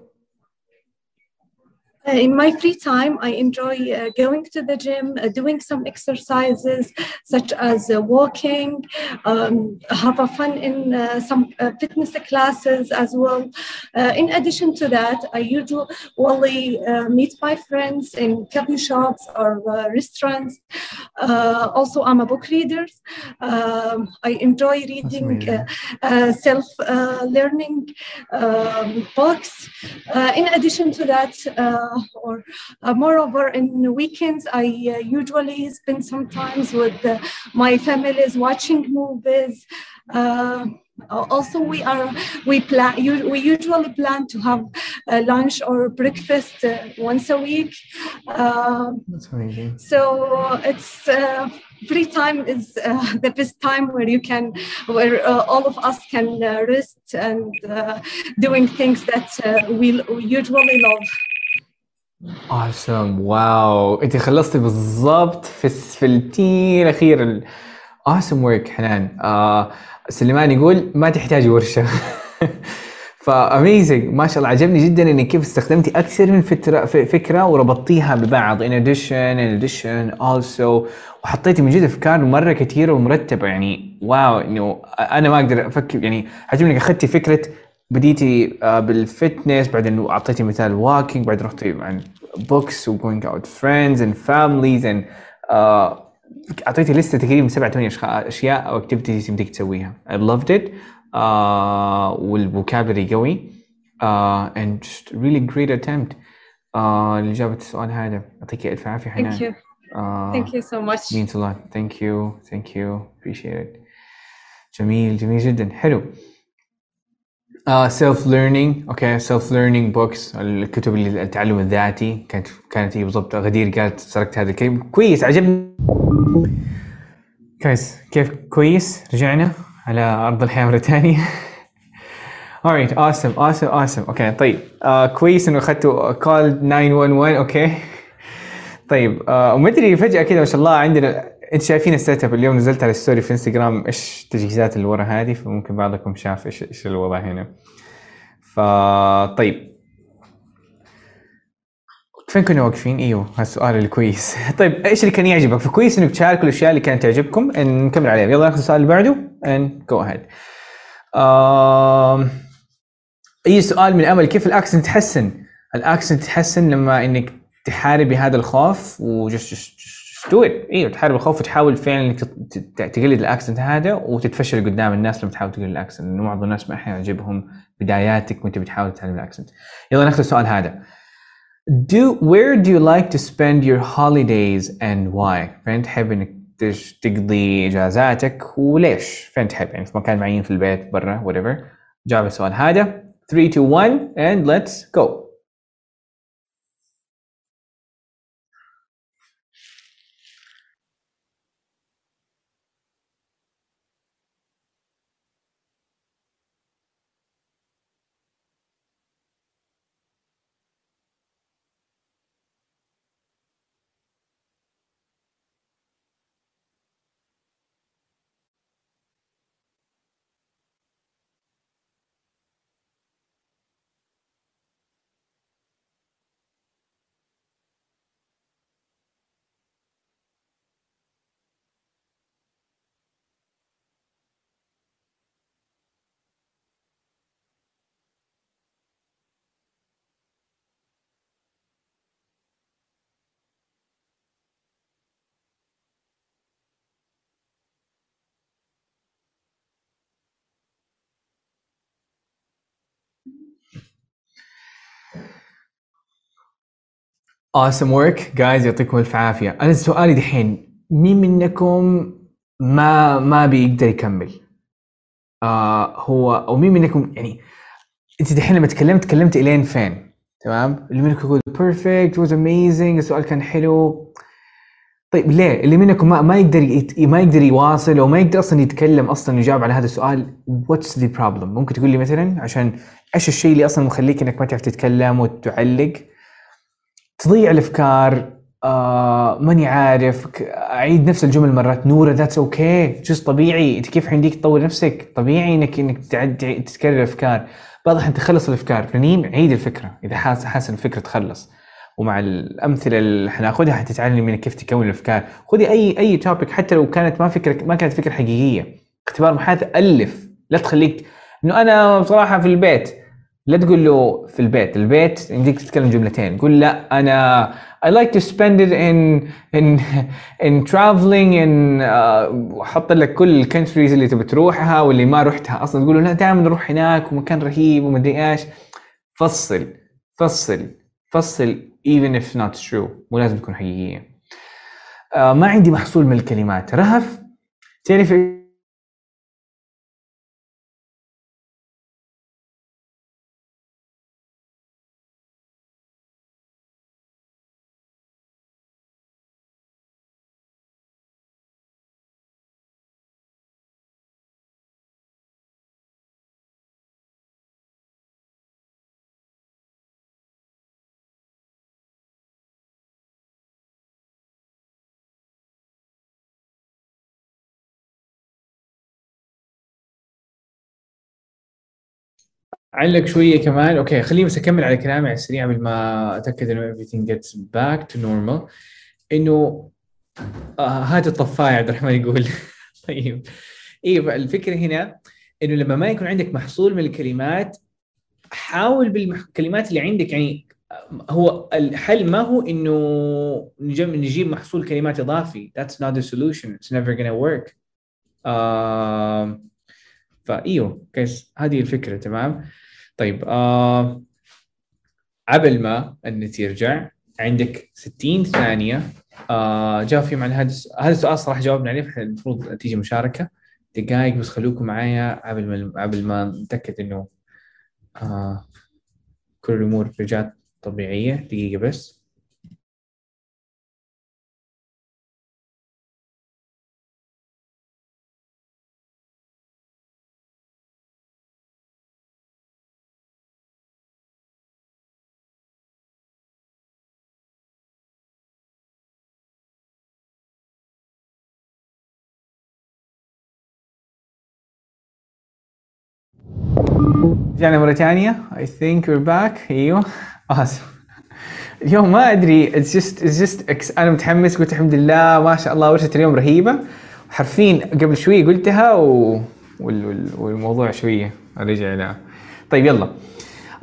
Uh, in my free time, I enjoy uh, going to the gym, uh, doing some exercises such as walking, um, have a fun in uh, some fitness classes as well. Uh, in addition to that, I usually uh, meet my friends in coffee shops or uh, restaurants. Uh, also, I'm a book reader. Um, I enjoy reading uh, uh, self-learning um, books. Uh, in addition to that, uh, or uh, moreover, in the weekends, I uh, usually spend some times with uh, my families watching movies. Uh, also, we are we plan we usually plan to have uh, lunch or breakfast uh, once a week. Um, That's amazing. so it's uh, free time is uh, *laughs* the best time where you can where uh, all of us can uh, rest and uh, doing things that uh, we, we usually love Awesome. Wow. انت خلصتي بالضبط في الس- في الثانية الأخيرة ال- awesome work حنان. آه سليمان يقول ما تحتاجي ورشة. *laughs* ف amazing ما شاء الله عجبني جدا إنك كيف استخدمتي أكثر من فترة ف- فكرة وربطتيها ببعض in addition in addition also وحطيتي من جد أفكار مرة كثيرة ومرتبة يعني واو إنه أنا ما أقدر أفكر يعني عجبني إنك أخذتي فكرة بديتي آه، بال fitness بعدين أعطيتي مثال walking بعدين رحتي عن books و going out with friends and families and آه، أعطيتي list ة تقريبا سبع ثمان أشخ- أشياء أو activities يمديك تسويها. I loved it آه وال vocabulary قوي آه and just really great attempt. آه لإجابة السؤال هذا. يعطيك ألف عافية حنان. Thank you. آه thank you so much. means a lot. Thank you. Thank you. Appreciate it. جميل جميل جدا. حلو. self learning okay self learning books الكتب اللي التعلم الذاتي كانت كانت هي بالضبط. غدير قالت سرقت هذا الكلمة. كويس عجبني. كويس كيف كويس؟ رجعنا على أرض الحياة مرة ثانية. *laughs* Alright awesome awesome awesome. okay طيب. آه كويس إنه اخذتوا call 911 okay طيب آه وما أدري فجأة كذا ما شاء الله عندنا انت شايفين ال set up اليوم نزلت على ال story في انستغرام إيش التجهيزات اللي ورا هذه؟ فممكن بعضكم شاف إيش إيش الوضع هنا. فطيب فين كنا واقفين؟ إيوه هالسؤال الكويس. *laughs* طيب إيش اللي كان يعجبك؟ فكويس إنك تشاركوا الأشياء اللي كانت تعجبكم. إن نكمل عليها. يلا ناخذ السؤال اللي بعده go ahead. آم، أي سؤال من امل كيف ال accent تحسن؟ ال accent تحسن لما إنك تحاربي هذا الخوف و just do it أيوه تحارب الخوف وتحاول فعلا إنك تقلد ال accent هذا وتتفشل قدام الناس لما تحاول تقلد ال accent. لأنه معظم الناس ما أحيانا يعجبهم بداياتك وأنت بتحاول تتعلم الأكسنت. يلا نأخذ السؤال هذا. Do where do you like to spend your holidays and why? فين تحب إنك تقضي إجازاتك وليش؟ فين تحب؟ يعني في مكان معين في البيت برا whatever. جاوب السؤال هذا. 3 2 1 and let's go. Awesome work. Guys يعطيكم ألف عافية. أنا سؤالي دحين مين منكم ما ما بيقدر يكمل؟ آه هو أو مين منكم يعني أنت دحين لما تكلمت تكلمت إلين فين؟ تمام؟ اللي منكم يقول perfect was amazing السؤال كان حلو. طيب ليه؟ اللي منكم ما, ما يقدر يت... ما يقدر يواصل أو ما يقدر أصلا يتكلم أصلا يجاوب على هذا السؤال what's the problem ممكن تقول لي مثلا عشان إيش الشيء اللي أصلا مخليك إنك ما تعرف تتكلم وتعلق؟ تضيع الأفكار آه ماني عارف أعيد نفس الجمل مرات. نورة that's okay جزء طبيعي. إنت كيف عندك تطور نفسك؟ طبيعي انك إنك تعد تتكرر الأفكار. بعض الأحيان تخلص الأفكار. فنعيد الفكرة. إذا حاس حاسس الفكرة تخلص. ومع الأمثلة اللي حناخذها حتتعلمي من كيف تكون الأفكار. خذي اي أي topic حتى لو كانت ما فكره ما كانت فكرة حقيقية. اختبار محادثة ألف. لا تخليك إنه أنا بصراحة في البيت. لا تقول له في البيت البيت يمديك تتكلم جملتين قول لا أنا I like to spend it in in in traveling in uh, وحط لك كل الكونتريز اللي تبي تروحها واللي ما رحتها. أصلا تقول له لا دائما نروح هناك ومكان رهيب ومدري إيش. فصل فصل فصل even if not true. مو لازم تكون حقيقية. آه ما عندي محصول من الكلمات. رهف تعرف علق شوية كمان. أوكي خليني بس أكمل على كلامي على السريع قبل ما أتأكد إنه everything gets back to normal. إنه آه هذا الطفاية عبد الرحمن يقول. *laughs* طيب. أيوه الفكرة هنا إنه لما ما يكون عندك محصول من الكلمات حاول بالكلمات اللي عندك يعني هو الحل ما هو إنه نجيب نجيب محصول كلمات إضافي. That's not the solution. It's never gonna work. آه فإيوه كيس. هذه الفكرة تمام؟ طيب آه ما النت يرجع عندك 60 ثانية. آه جاوب فيهم على هذا هذا السؤال صراحة جاوبنا عليه المفروض تيجي مشاركة. دقائق بس خلوكم معايا قبل ما قبل ما نتأكد إنه آه كل الأمور رجعت طبيعية. دقيقة بس. رجعنا مرة ثانية I think we're back. أيوه. اسف اليوم ما أدري. It's just it's just أنا متحمس. قلت الحمد لله. ما شاء الله ورشة اليوم رهيبة. حرفيا قبل شوي قلتها و... وال... والموضوع شوية رجع لا طيب يلا.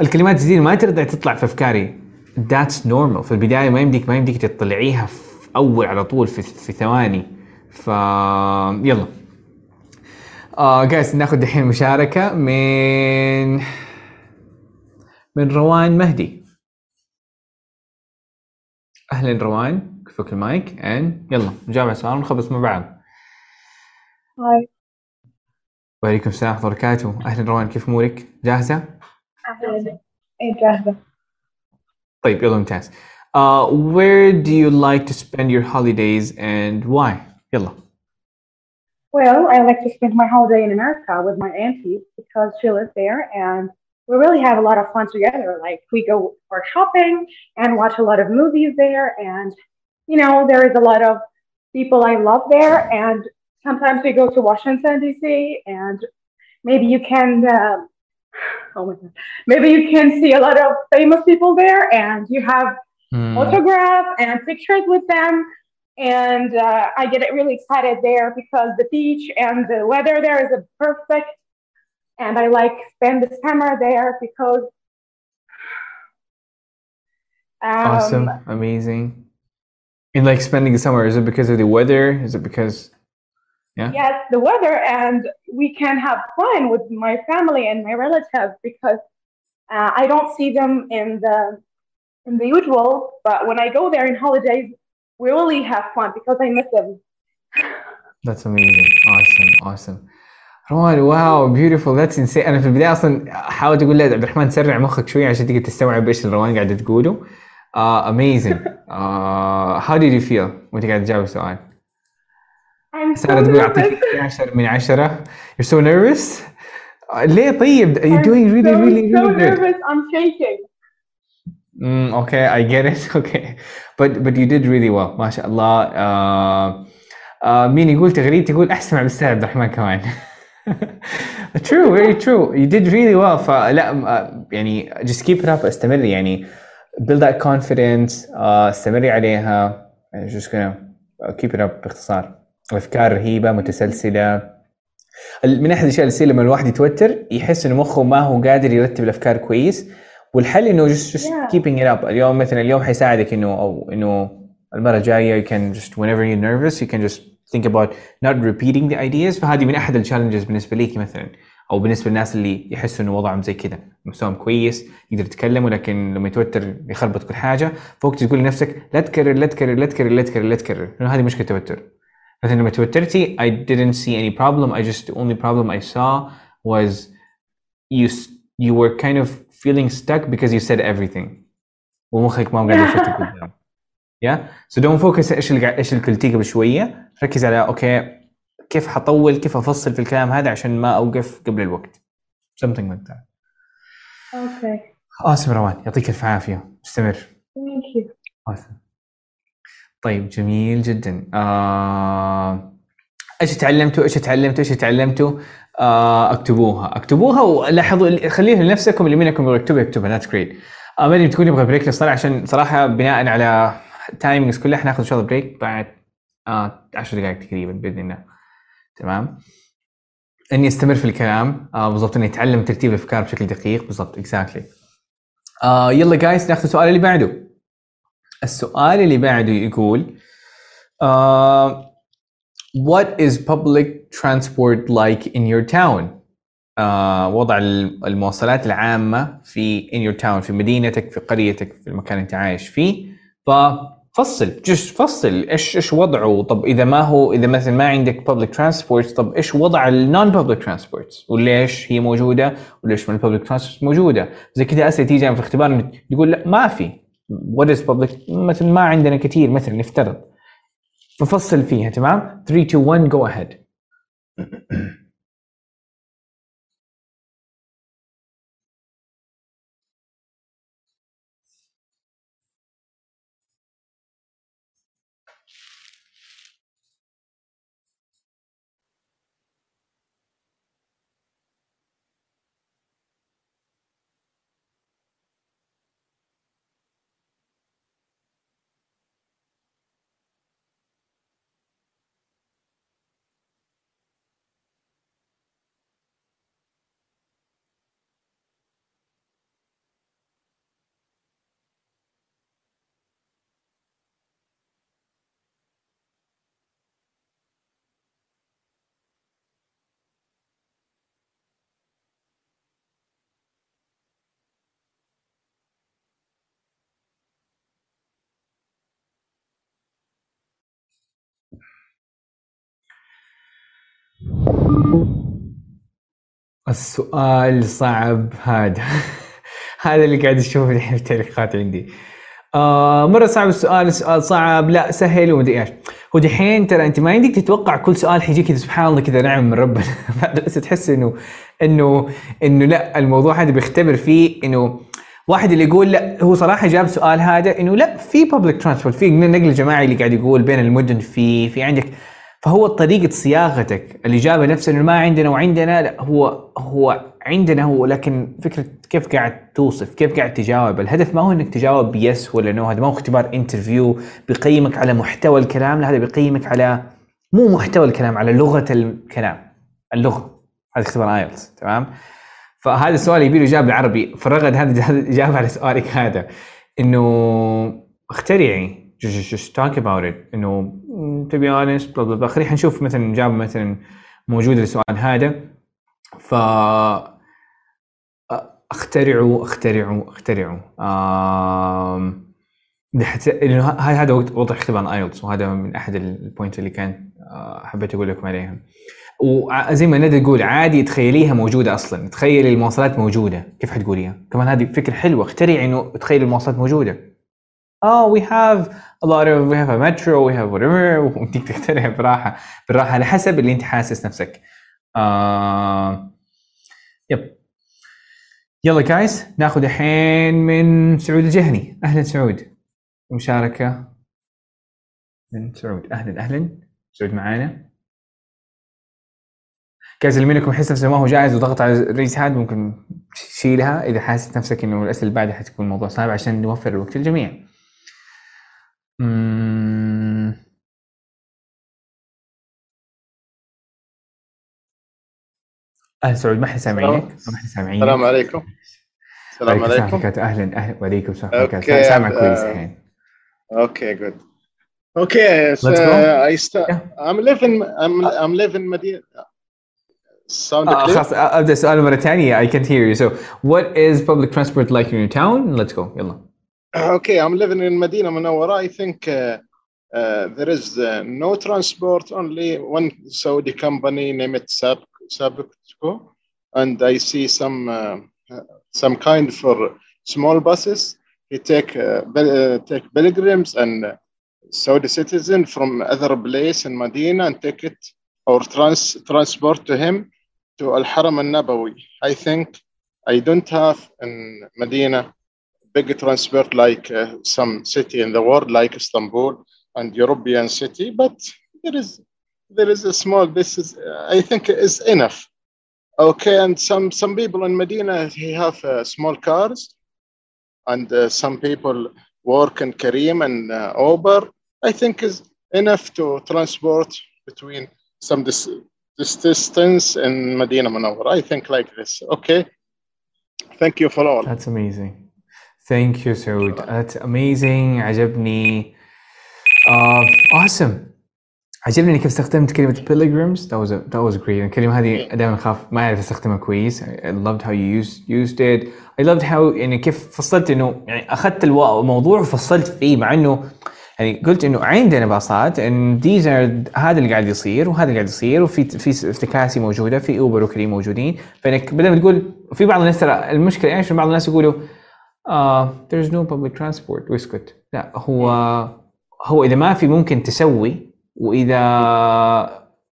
الكلمات الجديدة ما ترضى تطلع في أفكاري. That's normal. في البداية ما يمديك ما يمديك تطلعيها في أول على طول في, في ثواني. ف يلا. آه جايز ناخذ الحين مشاركة من من روان مهدي أهلا روان كفوك المايك ان يلا نجاوب على السؤال ونخبص مع بعض هاي وعليكم السلام ورحمة الله وبركاته أهلا روان كيف أمورك؟ جاهزة؟ أهلا إيه جاهزة طيب يلا ممتاز. Uh, where do you like to spend your holidays and why? يلا. Well, I like to spend my holiday in America with my auntie because she lives there and we really have a lot of fun together. Like we go for shopping and watch a lot of movies there and you know, there is a lot of people I love there and sometimes we go to Washington DC and maybe you can uh, oh my god maybe you can see a lot of famous people there and you have autograph and pictures with them. And uh, I get really excited there because the beach and the weather there is a perfect. And I like spend the summer there because. Um, Awesome, amazing. You like spending the summer? Is it because of the weather? Is it because? Yeah. Yes, the weather, and we can have fun with my family and my relatives because uh, I don't see them in the in the usual. But when I go there in holidays, we really have fun because I miss them. That's amazing. Awesome, awesome. روان واو بيوتيفول ذاتس انسين انا في البدايه اصلا حاولت اقول لعبد الرحمن سرع مخك شوي عشان تقدر تستوعب ايش الروان قاعده تقوله. Uh, amazing. Uh, how did you feel وانت قاعد تجاوب السؤال؟ I'm so سارة تقول اعطيك nervous. 11 من 10 You're so nervous آه، ليه طيب you're doing really so, really so really good nervous. I'm shaking. mm, okay I get it *laughs* okay. But but you did really well ما شاء الله آه آه مين يقول تغريد يقول أحسن مع الأستاذ عبد الرحمن كمان. *laughs* True very true. You did really well. فلا آه، يعني just keep it up استمري يعني build that confidence آه استمري عليها. Just gonna keep it up باختصار. أفكار رهيبة متسلسلة. ال- من أحد الأشياء اللي لما الواحد يتوتر يحس انه مخه ما هو قادر يرتب الأفكار كويس. والحل إنه just, just Yeah. keeping it up. اليوم مثلا اليوم حيساعدك إنه أو إنه المرة الجاية you can just whenever you're nervous you can just think about not repeating the ideas. فهذه من أحد التشالنجز بالنسبة ليكي مثلا. أو بالنسبة للناس اللي يحسوا إنه وضعهم زي كذا مستواهم كويس يقدر يتكلم ولكن لما يتوتر يخربط كل حاجة. فوقت تقول لنفسك لا تكرر لا تكرر لا تكرر لا تكرر لا تكرر. لأنه هذه مشكلة توتر. مثلا لما توترتي I didn't see any problem. I just the only problem I saw was you you were kind of feeling stuck because you said everything. ومخك ما قاعد يفكر *laughs* قدام. Yeah? So don't focus إيش اللي إيش اللي قلتيه قبل شوية. ركز على أوكي كيف حطول كيف أفصل في الكلام هذا عشان ما أوقف قبل الوقت. Something like that. Okay. awesome روان يعطيك الف عافية. استمر. طيب جميل جدا. آه... إيش تعلمتوا؟ إيش تعلمتوا؟ إيش تعلمتوا. اكتبوها. اكتبوها ولاحظوا خليها لنفسكم اللي منكم يكتبها يكتبها great آه ما أدري تكون يبغى break للصلاه عشان صراحة بناء على timings كلها حناخذ إن شاء الله break بعد آه 10 دقائق تقريبا بإذن الله. تمام؟ إني أستمر في الكلام آه بالضبط إني أتعلم ترتيب الأفكار بشكل دقيق. بالضبط exactly آه يلا guys نأخذ السؤال اللي بعده. السؤال اللي بعده يقول آه what is public transport like in your town? آه وضع المواصلات العامة في in your town في مدينتك في قريتك في المكان اللي انت عايش فيه. ف فصل just فصل. إيش إيش وضعه؟ طب إذا ما هو إذا مثلا ما عندك public transport طب إيش وضع ال non public transport وليش هي موجودة؟ وليش ما الببليك transport موجودة؟ زي كذا أسئلة تيجي في الاختبار يقول لا ما في. What is public مثلا ما عندنا كثير مثلا نفترض. ففصل فيها تمام؟ 3 2 1 go ahead. *clears throat* السؤال صعب هذا. *laughs* هذا اللي قاعد اشوفه الحين في التعليقات عندي. آه مرة صعب السؤال السؤال صعب. لا سهل ومدري إيش. هو دحين ترى أنت ما عندك تتوقع كل سؤال حيجي كذا سبحان الله كذا نعم من ربنا. *laughs* بس تحس إنه إنه إنه لا الموضوع هذا بيختبر فيه إنه واحد اللي يقول لا هو صراحة جاب سؤال هذا إنه لا في بابليك ترانسبورت في نقل جماعي اللي قاعد يقول بين المدن في في عندك فهو طريقة صياغتك الإجابة نفسها إنه ما عندنا وعندنا لا هو هو عندنا هو لكن فكرة كيف قاعد توصف كيف قاعد تجاوب؟ الهدف ما هو إنك تجاوب ب yes ولا no هذا ما هو اختبار interview بيقيمك على محتوى الكلام لا هذا بيقيمك على مو محتوى الكلام على لغة الكلام اللغة هذا اختبار IELTS تمام؟ فهذا السؤال يبي له إجابة بالعربي فرغد هذا إجابة على سؤالك هذا إنه اخترعي just, just talk about it. إنه to be honest blah blah blah. خلينا نشوف مثلا جاب مثلا موجود السؤال هذا. ف اخترعوا اخترعوا اخترعوا. آم... هذا وقت وضع اختبار IELTS وهذا من أحد ال point اللي كان آه، حبيت أقول لكم عليها. وزي ما ندى تقول عادي تخيليها موجودة أصلا. تخيلي المواصلات موجودة. كيف حتقوليها؟ كمان هذه فكرة حلوة. اخترعي إنه تخيلي المواصلات موجودة. Oh we have a lot of we have a metro we have whatever. *laughs* وتيجي تخترع براحه بالراحه على حسب اللي انت حاسس نفسك. آه... يب. يلا جايز ناخذ الحين من سعود الجهني. أهلا سعود. مشاركة من سعود. أهلا أهلا. سعود معانا. جايز اللي منكم يحس نفسه ما هو جاهز وضغط على الريس هاد ممكن تشيلها إذا حاسس نفسك إنه الأسئلة اللي بعدها حتكون موضوع صعب عشان نوفر الوقت للجميع. مم. أهلا سعود ما إحنا سامعينك ما إحنا سامعينك السلام عليكم السلام وعليكم السلام عليكم وبركاته. أهلا أهلا وعليكم السلام وبركاته. أوكي، سامعك كويس آه، الحين Okay, good. Okay, so Let's go. I start. I'm living. I'm I'm living Medina. Sound آه clear? خلاص آه، أبدأ السؤال مرة ثانية I can't hear you so what is public transport like in your town let's go يلا Okay, I'm living in Medina Munawwara. I think uh, uh, there is uh, no transport, only one Saudi company named Sab Sabco, and I see some uh, some kind for small buses. They take uh, uh, take pilgrims and Saudi citizen from other place in Medina and take it or trans transport to him to Al Haram Al Nabawi. I think I don't have in Medina big transport like uh, some city in the world like Istanbul and European city, but there is there is a small. This is uh, I think is enough. Okay, and some some people in Medina he have uh, small cars, and uh, some people work in Kareem and uh, Uber. I think is enough to transport between some dis- this distance in Medina Munawwar. I think like this. Okay. Thank you for all. That's amazing. Thank you, Saud. That's amazing. عجبني. Uh, awesome. عجبني إنك استخدمت كلمة pilgrims. That was a, that was great. الكلمة هذه دائما أخاف ما أعرف أستخدمها كويس. I loved how you used used it. I loved how يعني كيف فصلت إنه يعني أخذت الو- الموضوع وفصلت فيه مع إنه يعني قلت إنه عندنا باصات إن these are هذا اللي قاعد يصير وهذا اللي قاعد يصير وفي في تكاسي موجودة في اوبر وكريم موجودين فإنك بدل ما تقول في بعض الناس ترى المشكلة إيش بعض الناس يقولوا آه there's no public transport ويسكت لا هو هو اذا ما في ممكن تسوي واذا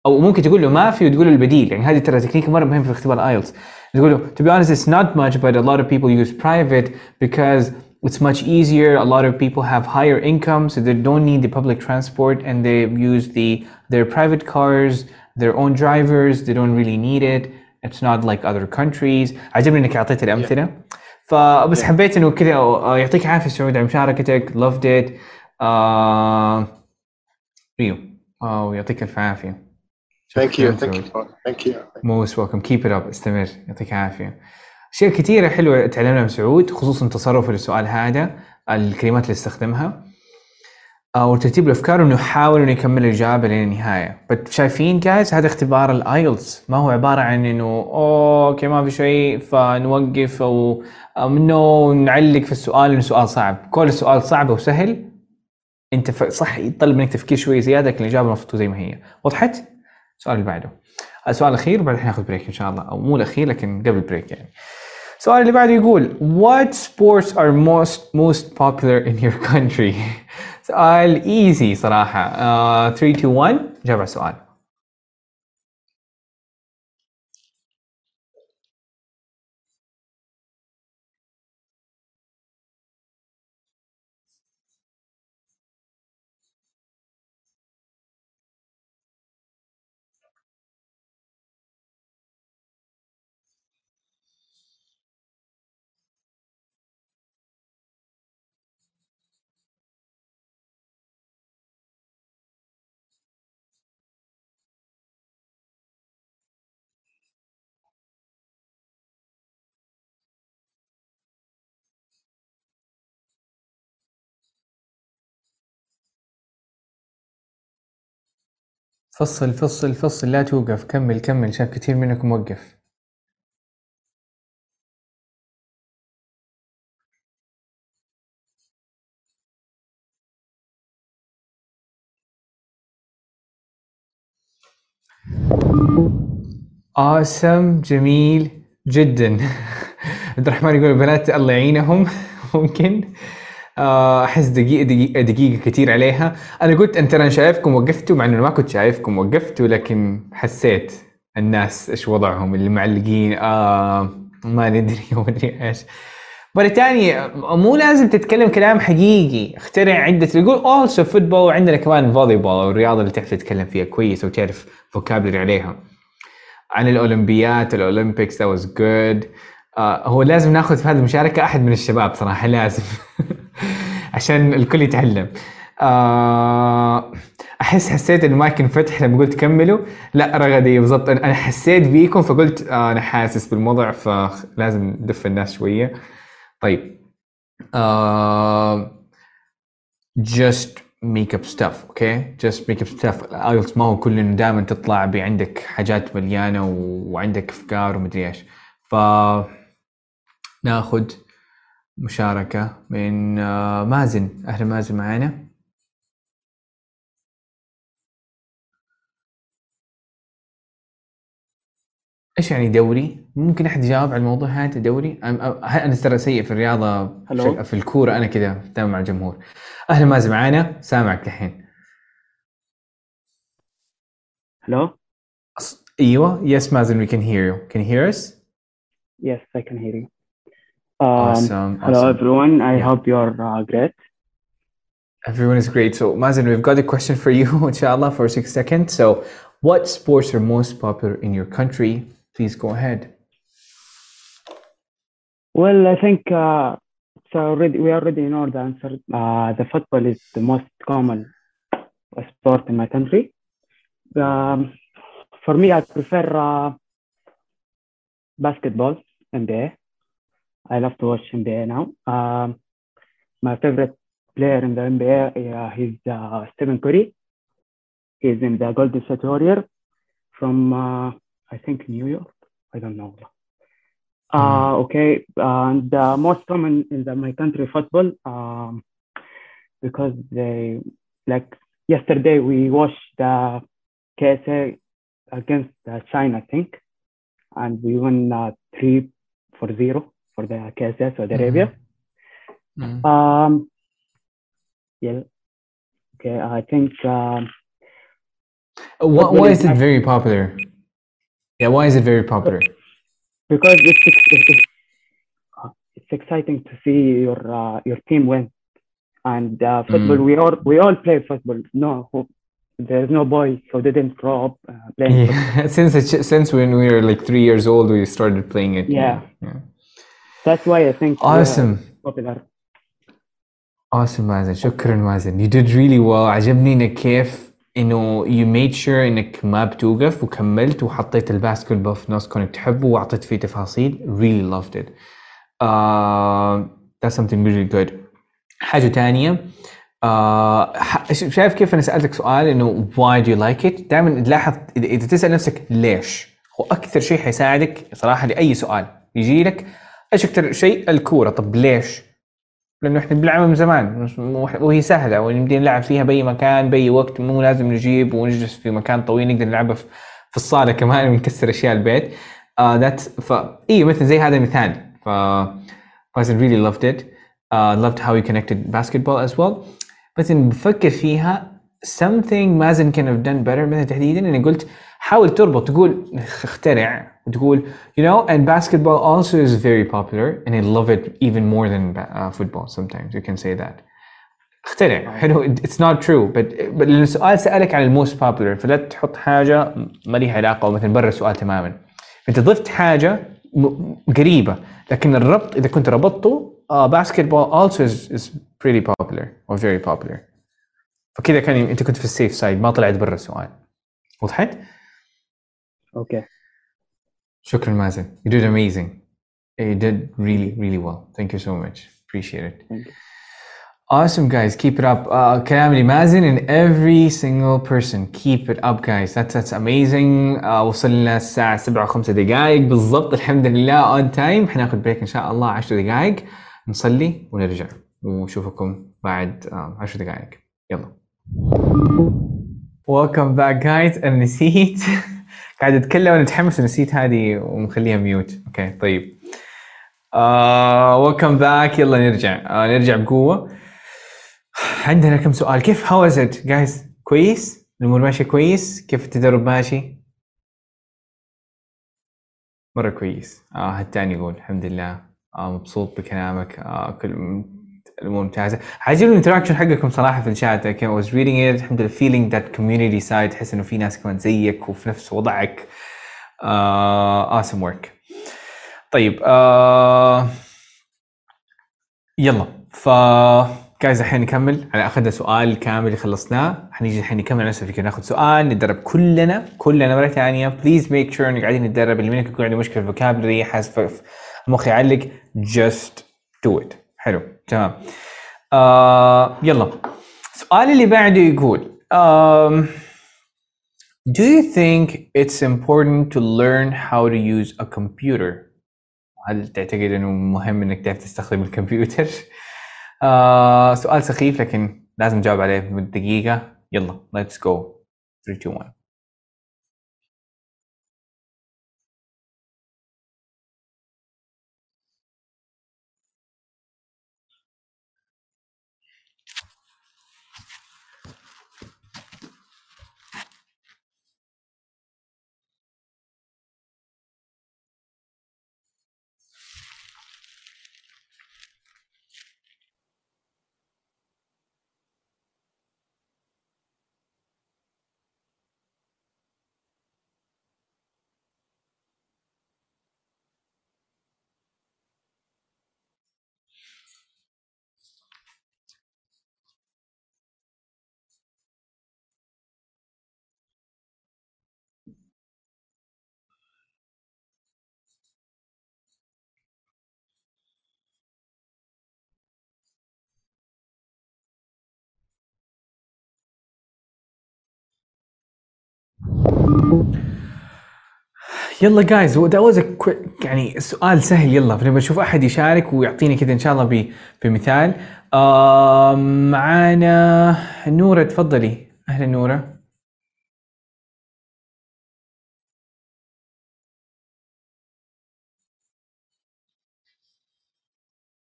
او ممكن تقول له ما في وتقول له البديل يعني هذه ترى تكنيك مره مهم في اختبار الايلتس تقول له to be honest it's not much but a lot of people use private because it's much easier a lot of people have higher income so they don't need the public transport and they use the their private cars their own drivers they don't really need it it's not like other countries عجبني انك اعطيت الامثله فبس حبيت إنه كذا آه، يعطيك عافيه سعود على مشاركتك آه إيوه. آه ويعطيك الف عافية. ثانك يو ثانك. يو ثانك يو موست ويلكم كيب ات اب استمر. يعطيك العافية. أشياء كثيرة حلوة تعلمنا من سعود خصوصا تصرفه للسؤال هذا الكلمات اللي استخدمها. آه، وترتيب الأفكار إنه يحاول إنه يكمل الاجابه لين النهاية. بس شايفين guys هذا اختبار ال IELTS ما هو عبارة عن إنه "oh, okay ما في شيء فنوقف أو منه نعلق في السؤال إنه سؤال صعب. كل السؤال صعب وسهل أنت صح يطلب منك تفكير شوية زيادة لكن الإجابة المفروض زي ما هي. وضحت؟ السؤال اللي بعده. السؤال الأخير وبعدين ناخذ break إن شاء الله. أو مو الأخير لكن قبل break يعني. السؤال اللي بعده يقول what sports are most most popular in your country? *laughs* سؤال easy صراحة. uh, 3 2 1 جاوب على السؤال. فصل فصل فصل لا توقف كمل كمل شايف كثير منكم وقف awesome جميل جدا. *laughs* عبد الرحمن يقول البنات الله يعينهم. *laughs* ممكن. أحس دقيقه دقيقه دقيقة كثير عليها. أنا قلت أنت أنا شايفكم وقفتوا مع إنه ما كنت شايفكم وقفتوا لكن حسيت الناس إيش وضعهم اللي معلقين. آه ما ندري *laughs* ومدري إيش. مرة تانية مو لازم تتكلم كلام حقيقي. اخترع عدة يقول also football وعندنا كمان volleyball والرياضة اللي تعرف تتكلم فيها كويس وتعرف vocabulary عليها. عن الأولمبيات ال Olympics that was good. آه هو لازم ناخذ في هذه المشاركة أحد من الشباب صراحة لازم. *laughs* عشان الكل يتعلم. آه أحس حسيت انه المايك انفتح لما قلت كملوا. لا رغدي بالضبط. أنا حسيت بيكم فقلت آه أنا حاسس بالموضوع فلازم ندف الناس شوية. طيب. just make up stuff okay just make up stuff. ال IELTS ما هو كل إنه دائما تطلع بعندك حاجات مليانة وعندك أفكار ومدري إيش. ف ناخذ مشاركة من آه، مازن أهلا مازن معانا إيش يعني دوري؟ ممكن أحد يجاوب على الموضوع هذا دوري؟ أنا ترى سيء في الرياضة هلو. في- الكورة أنا كذا دائما مع الجمهور. أهلا مازن معانا سامعك الحين. Hello? أص- أيوه يس مازن we can hear you. Can you hear us? Yes, I can hear you. Um, Awesome, Hello, awesome. everyone. I Yeah. hope you're uh, great. Everyone is great. So Mazen, we've got a question for you, *laughs* inshallah, for six seconds. So, what sports are most popular in your country? Please go ahead. Well, I think uh, so already we already know the answer. Uh, the football is the most common sport in my country. Um, for me, I prefer uh, basketball, NBA. I love to watch NBA now. Um, my favorite player in the NBA, uh, he's uh, Stephen Curry. He's in the Golden State Warrior from, uh, I think, New York. I don't know. Uh, okay, and uh, most common in the, my country football. Um, because they like yesterday we watched the KSA against uh, China, I think, and we won uh, three for zero for the KSA Saudi Arabia. Mhm. Um, yeah. Okay, I think um, Why, why is it very popular? Yeah, why is it very popular? because it's it's, it's, uh, it's exciting to see your uh, your team win, and uh, football Mm. we all we all play football. No, there's no boy who didn't grow up uh, playing. Yeah, *laughs* since since when we were like three years old, we started playing it. Yeah. yeah. That's why I think uh, Awesome. popular. Awesome مازن شكرا مازن you did really well. عجبني إنك كيف إنه you made sure إنك ما بتوقف وكملت وحطيت الباسكت بول في نص كونك تحبه وأعطيت فيه تفاصيل. Really loved it. Uh, that's something really good. حاجة تانية. آه ح- شايف كيف أنا سألتك سؤال إنه why do you like it دائما تلاحظ اذا إذا تسأل نفسك ليش؟ هو أكثر شيء حيساعدك صراحة لأي سؤال يجي لك. إيش أكثر شيء؟ الكورة. طب ليش؟ لأنه إحنا بنلعبها من زمان. وهي سهلة. ونبدي نلعب فيها بأي مكان بأي وقت مو لازم نجيب ونجلس في مكان طويل نقدر نلعبها في الصالة كمان *laughs* ونكسر أشياء البيت. uh, that's ف اي مثل زي هذا مثال. ف I really loved it. uh, loved how you connected basketball as بس إن بفكر فيها something مازن can have done better. مثلا تحديدا إني قلت حاول تربط تقول اخترع وتقول you know and basketball also is very popular and I love it even more than ba- uh, football sometimes you can say that اخترع حلو it's not true but, but لأن السؤال سألك عن الموست popular فلا تحط حاجة ما لها علاقة مثلا برا السؤال تماما انت ضفت حاجة م- قريبة لكن الربط اذا كنت ربطته uh, basketball also is, is pretty popular or very popular فكذا كان انت كنت في السيف سايد ما طلعت برا السؤال وضحت؟ Okay. شكرا مازن you did amazing you did really really well thank you so much appreciate it Thank you. awesome guys keep it up uh, كلام لمازن and every single person keep it up guys that's that's amazing uh, وصلنا الساعة 7 و5 دقائق بالضبط الحمد لله on time حناخذ بريك ان شاء الله 10 دقائق نصلي ونرجع ونشوفكم بعد uh, 10 دقائق يلا welcome back guys انا نسيت *laughs* قاعد أتكلم وأنا متحمس ونسيت هذه ومخليها mute okay طيب. آه welcome back. يلا نرجع. آه نرجع بقوة. عندنا كم سؤال؟ كيف how is it guys كويس؟ الأمور ماشية كويس؟ كيف التدرب ماشي؟ مرة كويس. آه الثاني يقول الحمد لله. آه مبسوط بكلامك. آه كل الأمور ممتازة. عاجبني ال interaction حقكم صراحة في ال chat. I was reading it. الحمد لله feeling that community side تحس إنه في ناس كمان زيك وفي نفس وضعك. آه awesome work. طيب آه يلا. ف guys الحين نكمل. على اخذنا سؤال كامل خلصناه. حنيجي الحين نكمل نفس الفكرة. ناخذ سؤال نتدرب كلنا كلنا مرة ثانية. please make sure إنك قاعدين نتدرب اللي منك يكون عنده مشكلة في ال vocabulary حاسس المخ يعلق. Just do it. حلو. تمام. آه يلا. السؤال اللي بعده يقول um, Do you think it's important to learn how to use a computer? هل تعتقد إنه مهم إنك تعرف تستخدم الكمبيوتر؟ آه سؤال سخيف لكن لازم نجاوب عليه بمدة دقيقة يلا let's go. 3 2 1 يلا جايز a quick يعني سؤال سهل يلا فنبغى نشوف أحد يشارك ويعطيني كذا إن شاء الله بمثال. معانا نورة تفضلي. أهلا نورة.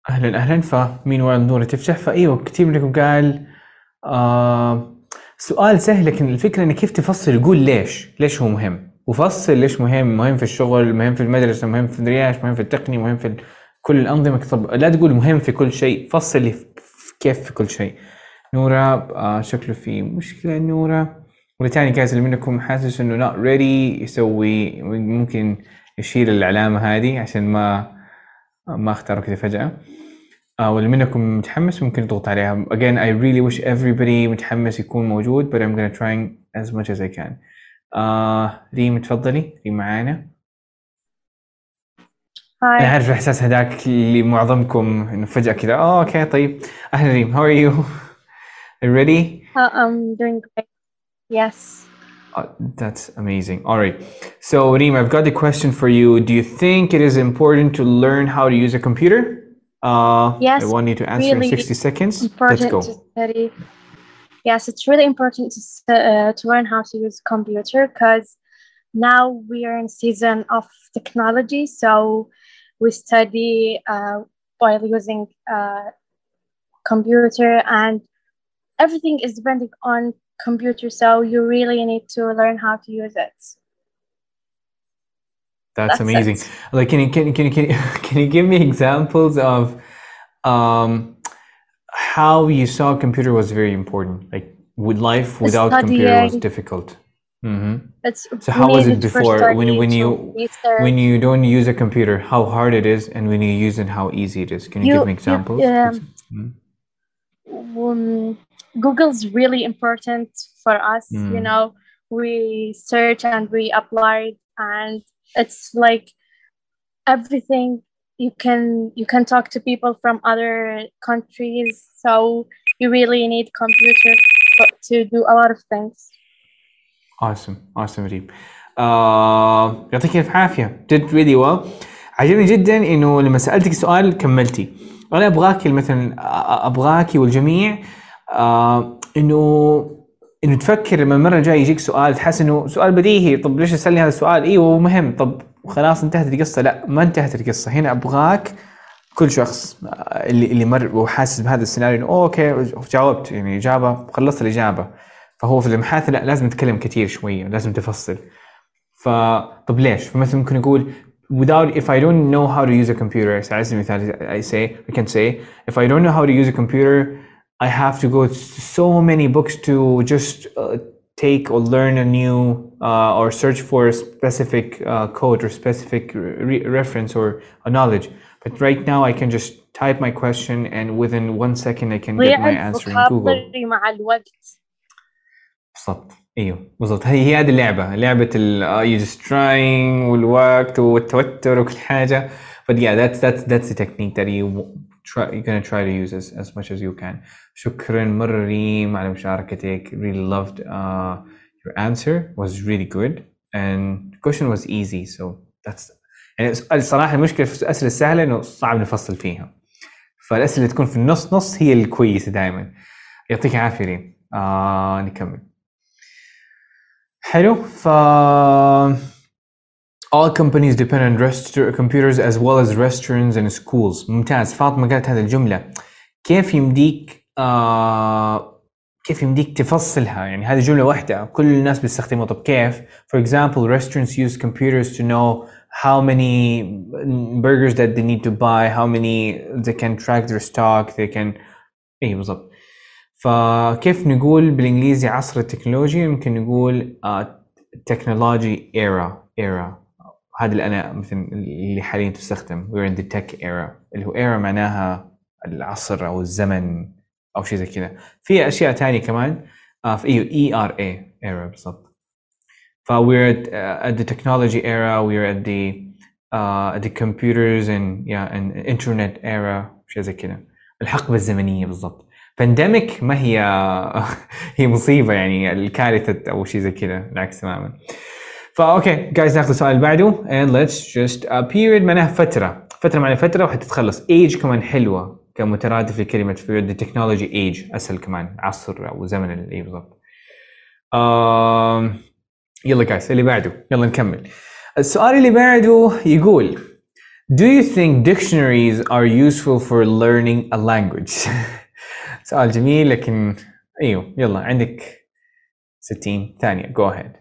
أهلا أهلا فمين ورا نورة تفتح؟ فإيوه كثير منكم قال آه سؤال سهل لكن الفكرة إنك كيف تفصل؟ يقول ليش؟ ليش هو مهم؟ وفصل ليش مهم؟ مهم في الشغل مهم في المدرسة مهم في الرياش مهم في التقنيه مهم في كل الأنظمة. طب لا تقول مهم في كل شيء فصل كيف في كل شيء. نورة آه شكله في مشكلة. نورة واللي تاني كاس اللي منكم حاسس إنه not ready يسوي ممكن يشيل العلامة هذه عشان ما ما اختاره كذا فجأة. آه واللي منكم متحمس ممكن يضغط عليها again I really wish everybody متحمس يكون موجود but I'm gonna try as much as I can آه ريم تفضلي ريم معانا انا Hi. عارف الاحساس هذاك اللي معظمكم انه فجأة كذا اه اوكي طيب اهلا ريم how are you ready Uh, I'm doing great. Yes. Uh, that's amazing. All right. So, Reem, I've got a question for you. Do you think it is important to learn how to use a computer? Uh, Yes, I want you to answer in really 60 seconds. Let's go. study. Yes, it's really important to uh, to learn how to use computer because now we are in season of technology. So we study uh, while using uh, computer and everything is depending on computer. So you really need to learn how to use it. That's, That's amazing. it. Like, can you, can, you- can, you, can, you, *laughs* can you give me examples of um, how you saw computer was very important? Like, with life without computer was Studying. difficult. hmm It's So how was it before when you when you research. when you don't use a computer? How hard it is, and when you use it, how easy it is? Can you, You- give me you- examples? um, Mm. um, Google's really important for us. You Mm. know, we search and we apply, and it's like everything you can you can talk to people from other countries. So you really need computer for- to do a lot of things. Awesome, awesome ريم. آه يعطيك الف عافيه did really well. عجبني جدا انه لما سالتك سؤال كملتي. انا ابغاك مثلا أ- ابغاكي والجميع آه انه إنه تفكر لما المرة الجاية يجيك سؤال تحس إنه سؤال بديهي طب ليش تسالني هذا السؤال؟ أيوه مهم. طب خلاص انتهت القصة. لا ما انتهت القصة. هنا أبغاك كل شخص آه، اللي اللي مر وحاسس بهذا السيناريو إنه أوكي جاوبت. يعني إجابة خلصت الإجابة. فهو في المحادثة لا لازم نتكلم كثير شوية لازم تفصل. ف طب ليش؟ فمثلا ممكن نقول without if I don't know how to use a computer على سبيل المثال I say I can say if I don't know how to use a computer I have to go to so many books to just uh, take or learn a new uh, or search for a specific uh, code or specific re- reference or a knowledge but right now I can just type my question and within one second I can get my ضيع answer in Google vocabulary مع الوقت. بالضبط ايوه بالضبط هي هي هذه اللعبه لعبه ال uh, you just trying والوقت والتوتر وكل حاجه but yeah that's that's that's the technique that you try you're gonna try to use as, as much as you can. شكرا مره ريم على مشاركتك. Really loved uh, your answer. Was really good. And the question was easy so that's يعني الصراحة المشكلة في الأسئلة السهلة إنه صعب نفصل فيها. فالأسئلة اللي تكون في النص نص هي الكويسه دائما يعطيك العافية ريم آه نكمل. حلو. ف all companies depend on rest- computers as well as restaurants and schools ممتاز فاطمة قالت هذه الجملة كيف يمديك آه كيف يمديك تفصلها يعني هذه جملة واحدة كل الناس بيستخدموها طب كيف for example restaurants use computers to know how many burgers that they need to buy how many they can track their stock they can اي بالضبط فكيف نقول بالانجليزي عصر التكنولوجيا يمكن نقول تكنولوجي era era هذا اللي أنا مثلا اللي حاليا تستخدم. We're in the tech era. اللي هو era معناها العصر أو الزمن أو شيء زي كذا. في أشياء ثانية كمان. آه في أيوه E R A era بالضبط. ف uh, at the technology era. We're at the uh, at the computers and yeah and internet era. شيء زي كذا. الحقبة الزمنية بالضبط. pandemic ما هي *laughs* هي مصيبة يعني الكارثة أو شيء زي كذا. العكس تماما. فاوكي جايز ناخذ السؤال اللي بعده and let's just a period معناها فترة. فترة معناها فترة وحتتخلص age كمان حلوة كمترادف لكلمة في the technology age أسهل كمان عصر أو زمن اي بالضبط. آم، يلا جايز اللي بعده يلا نكمل. السؤال اللي بعده يقول Do you think dictionaries are useful for learning a language؟ *laughs* سؤال جميل لكن أيوه يلا عندك 60 ثانية. Go ahead.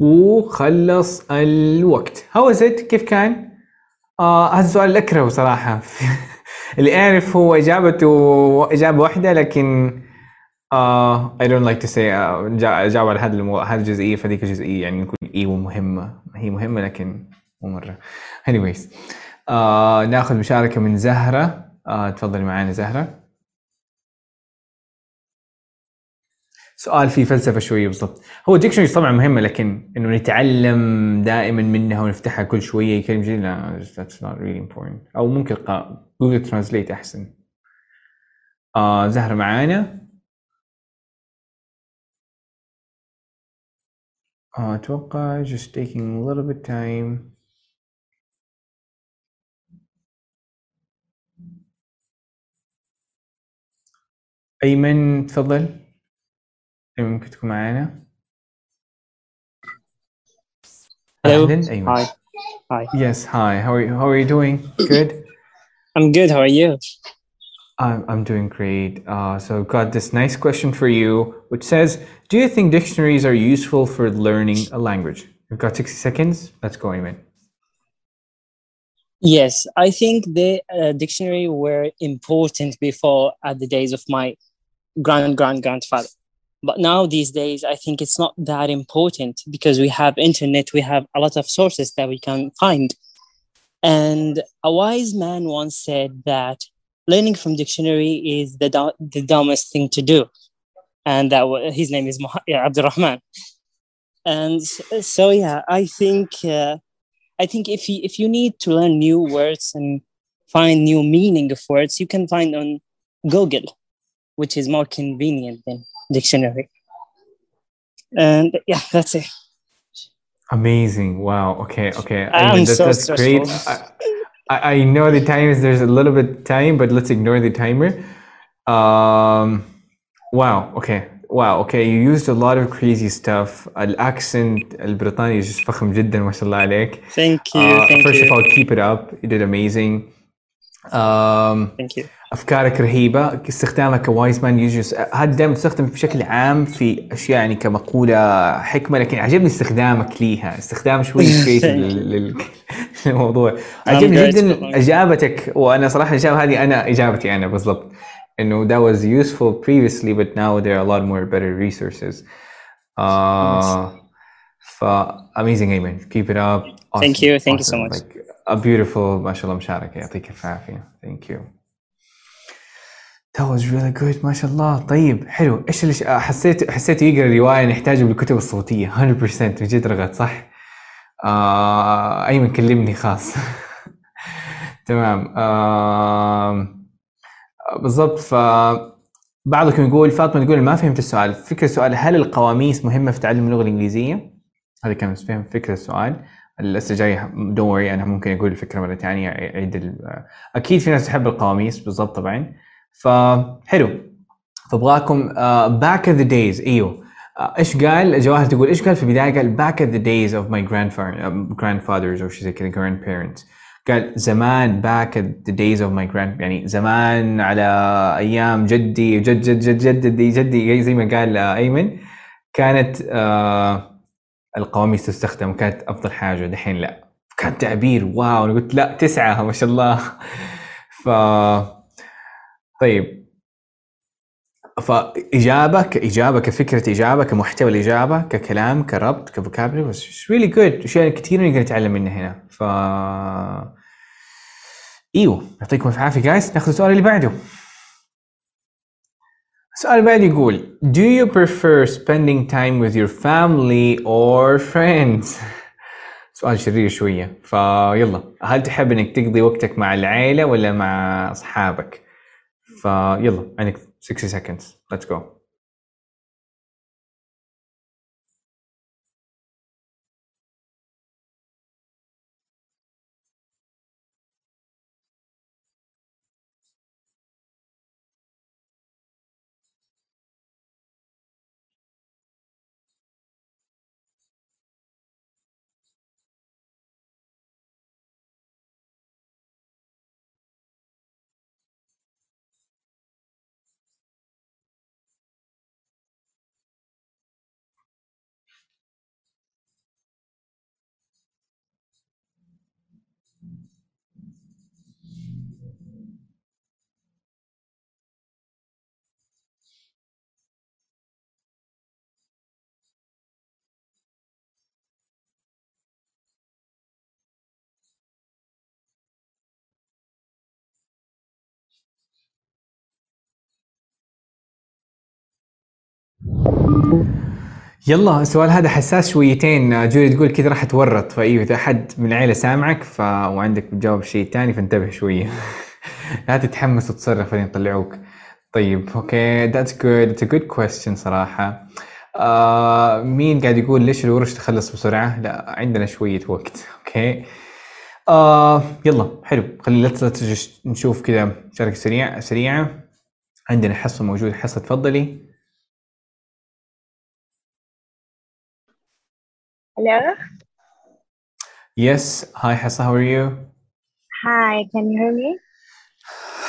وخلص الوقت. هاو از ات كيف كان؟ آه هذا السؤال اللي اكرهه صراحة *laughs* اللي أعرف هو إجابته إجابة واحدة لكن like to say آه، جا- اجاوب على هذا المو... هذه الجزئية فذيك الجزئية يعني نكون أيوه مهمة. هي مهمة لكن مو مرة. anyways آه ناخذ مشاركة من زهرة. آه تفضلي معانا زهرة. سؤال فيه فلسفة شوية بالضبط. هو dictionaries طبعا مهمة لكن إنه نتعلم دائما منها ونفتحها كل شوية كلمة جديدة لا that's not really important. أو ممكن Google Translate أحسن. آه زهرة معانا. آه أتوقع just taking a little bit time. أيمن تفضل. ممكن تكون معانا Hello. اهلا ايمن Hi. Hi. Yes, hi. How are you, how are you doing? Good. I'm good. How are you? I'm I'm doing great. Uh, so I've got this nice question for you, which says, "Do you think dictionaries are useful for learning a language?" We've got 60 seconds. Let's go, Eamon. Yes, I think the uh, dictionary were important before at the days of my grand grand grandfather. But now these days, I think it's not that important because we have internet, we have a lot of sources that we can find. And a wise man once said that learning from dictionary is the the dumbest thing to do, and that his name is Muha- yeah, Abdurrahman. And so yeah, I think uh, I think if you if you need to learn new words and find new meaning of words, you can find on Google, which is more convenient than dictionary. And yeah, that's it. Amazing. Wow. Okay. Okay. I'm Eamon, that, so that's great. stressful. I, I, I know the time is there's a little bit time, but let's ignore the timer. Um, wow. Okay. Wow. Okay. You used a lot of crazy stuff. الأكسنت البريطاني is just فخم جدا ما شاء الله عليك. Thank you. Uh, thank first you. of all, keep it up. You did amazing. Thank. أفكارك رهيبة استخدامك ك wise man used هذا دائما تستخدم بشكل عام في أشياء يعني كمقولة حكمة لكن عجبني استخدامك ليها استخدام شوي *laughs* للموضوع *laughs* عجبني. جدا إجابتك وأنا صراحة الاجابه هذه أنا إجابتي أنا بالضبط إنه that was useful previously but now there are a lot more better resources uh, ف amazing Ayman keep it up Thank Awesome. you. Thank you so Awesome. much. like a beautiful ما شاء الله مشاركة. يعطيك الف عافية. Thank you. That was really good ما شاء الله. طيب حلو. إيش اللي ش- حسيت حسيت يقرأ رواية نحتاجه بالكتب الصوتية. 100% من جد رغد صح؟ آه أيمن كلمني خاص *laughs* تمام. آه بالضبط ف بعضكم يقول فاطمة تقول ما فهمت السؤال. فكرة السؤال هل القواميس مهمة في تعلم اللغة الإنجليزية؟ هذا كان فهم فكرة السؤال. الجاية don't worry أنا ممكن أقول الفكرة مرة ثانية أعيد أكيد في ناس تحب القواميس بالضبط طبعا. فحلو فابغاكم back the days إيوه. آه، إيش قال؟ جواهر تقول إيش قال في البداية؟ قال the days of my grandfather um, grandfathers أو شيء زي كذا grandparents. قال زمان at the days of my grand يعني زمان على أيام جدي جد جد جد جدي جدي زي ما قال آه، أيمن. كانت آه القواميس تستخدم كانت أفضل حاجة دحين لا. كان تعبير wow أنا قلت لا تسعة ما شاء الله. ف طيب. فإجابة كإجابة كفكرة إجابة كمحتوى الإجابة ككلام كربط ك vocabulary was really good أشياء كثير نقدر نتعلم منها هنا. ف إيوه يعطيكم الف عافية guys ناخذ السؤال اللي بعده. السؤال اللي بعده يقول Do you prefer spending time with your family or friends؟ *laughs* سؤال شرير شوية. فيلا. هل تحب إنك تقضي وقتك مع العيلة ولا مع أصحابك؟ فيلا. عندك 60 seconds. Let's go. يلا السؤال هذا حساس شويتين. جولي تقول كذا راح أتورط فايوه إذا حد من العيله سامعك ف... وعندك بتجاوب شيء ثاني فانتبه شوية. *laughs* لا تتحمس وتصرخ بعدين يطلعوك. طيب okay. that's good it's good question صراحة. آه مين قاعد يقول ليش الورش تخلص بسرعة؟ لا عندنا شوية وقت. okay. آه يلا حلو. خلينا نشوف كذا مشاركة سريعه سريعة. عندنا حصة موجود حصة تفضلي. Hello. Yes. Hi, Hessa. How are you? Hi. Can you hear me?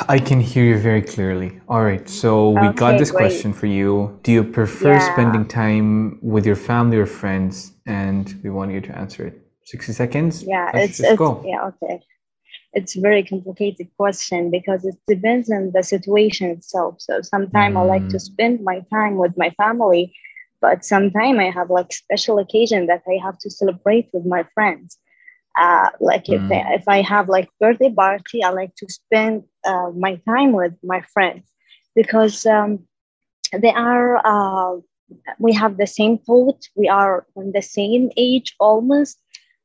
I can hear you very clearly. All right. So we got this great. question for you. Do you prefer Yeah. spending time with your family or friends? And we want you to answer it. 60 seconds. Yeah, Let's it's, just it's go. yeah, okay. It's a very complicated question because it depends on the situation itself. So sometimes I like to Mm. spend my time with my family, but sometimes I have like special occasion that I have to celebrate with my friends. Uh, like if Mm. if I have like birthday party, I like to spend uh, my time with my friends because um, they are uh, we have the same thought we are on the same age almost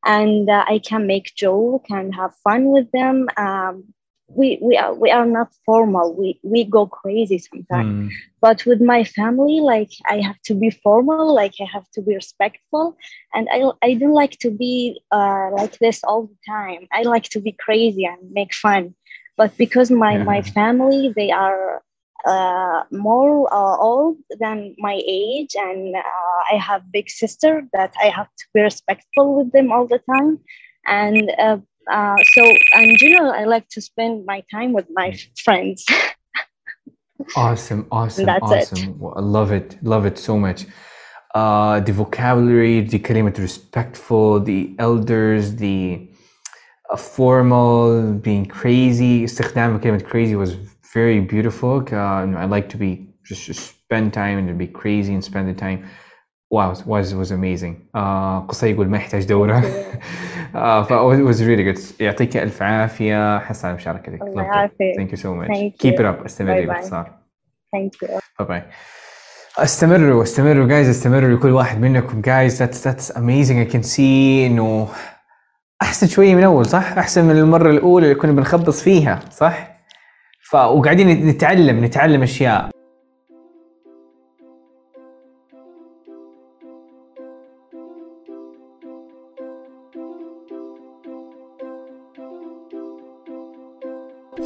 and uh, i can make joke and have fun with them um, we, we, are, we are not formal. We, we go crazy sometimes. Mm. but with my family like i have to be formal like i have to be respectful. And i, I don't like to be uh, like this all the time. I like to be crazy and make fun. But because my, my family they are uh, more uh, old than my age and uh, i have big sister that i have to be respectful with them all the time. And uh, so in general, I like to spend my time with my mm. friends. *laughs* awesome, awesome, awesome. Well, I love it, love it so much. Uh, the vocabulary, the kalimat respectful, the elders, the uh, formal, being crazy, istikhdam kalimat crazy was very beautiful. Uh, I like to be just, just spend time and to be crazy and spend the time Was was amazing. Uh, قصي يقول ما يحتاج دورة. uh, *laughs* ف was really good. يعطيك ألف عافية حسن على مشاركتك. الله. يعافيك. Thank you so much. Thank Keep you. it up. استمري. باختصار. thank you bye bye استمروا استمروا guys استمروا لكل واحد منكم guys that's that's amazing I can see إنه أحسن شوية من اول صح؟ أحسن من المرة الأولى اللي كنا بنخبص فيها صح؟ ف وقاعدين نتعلم نتعلم أشياء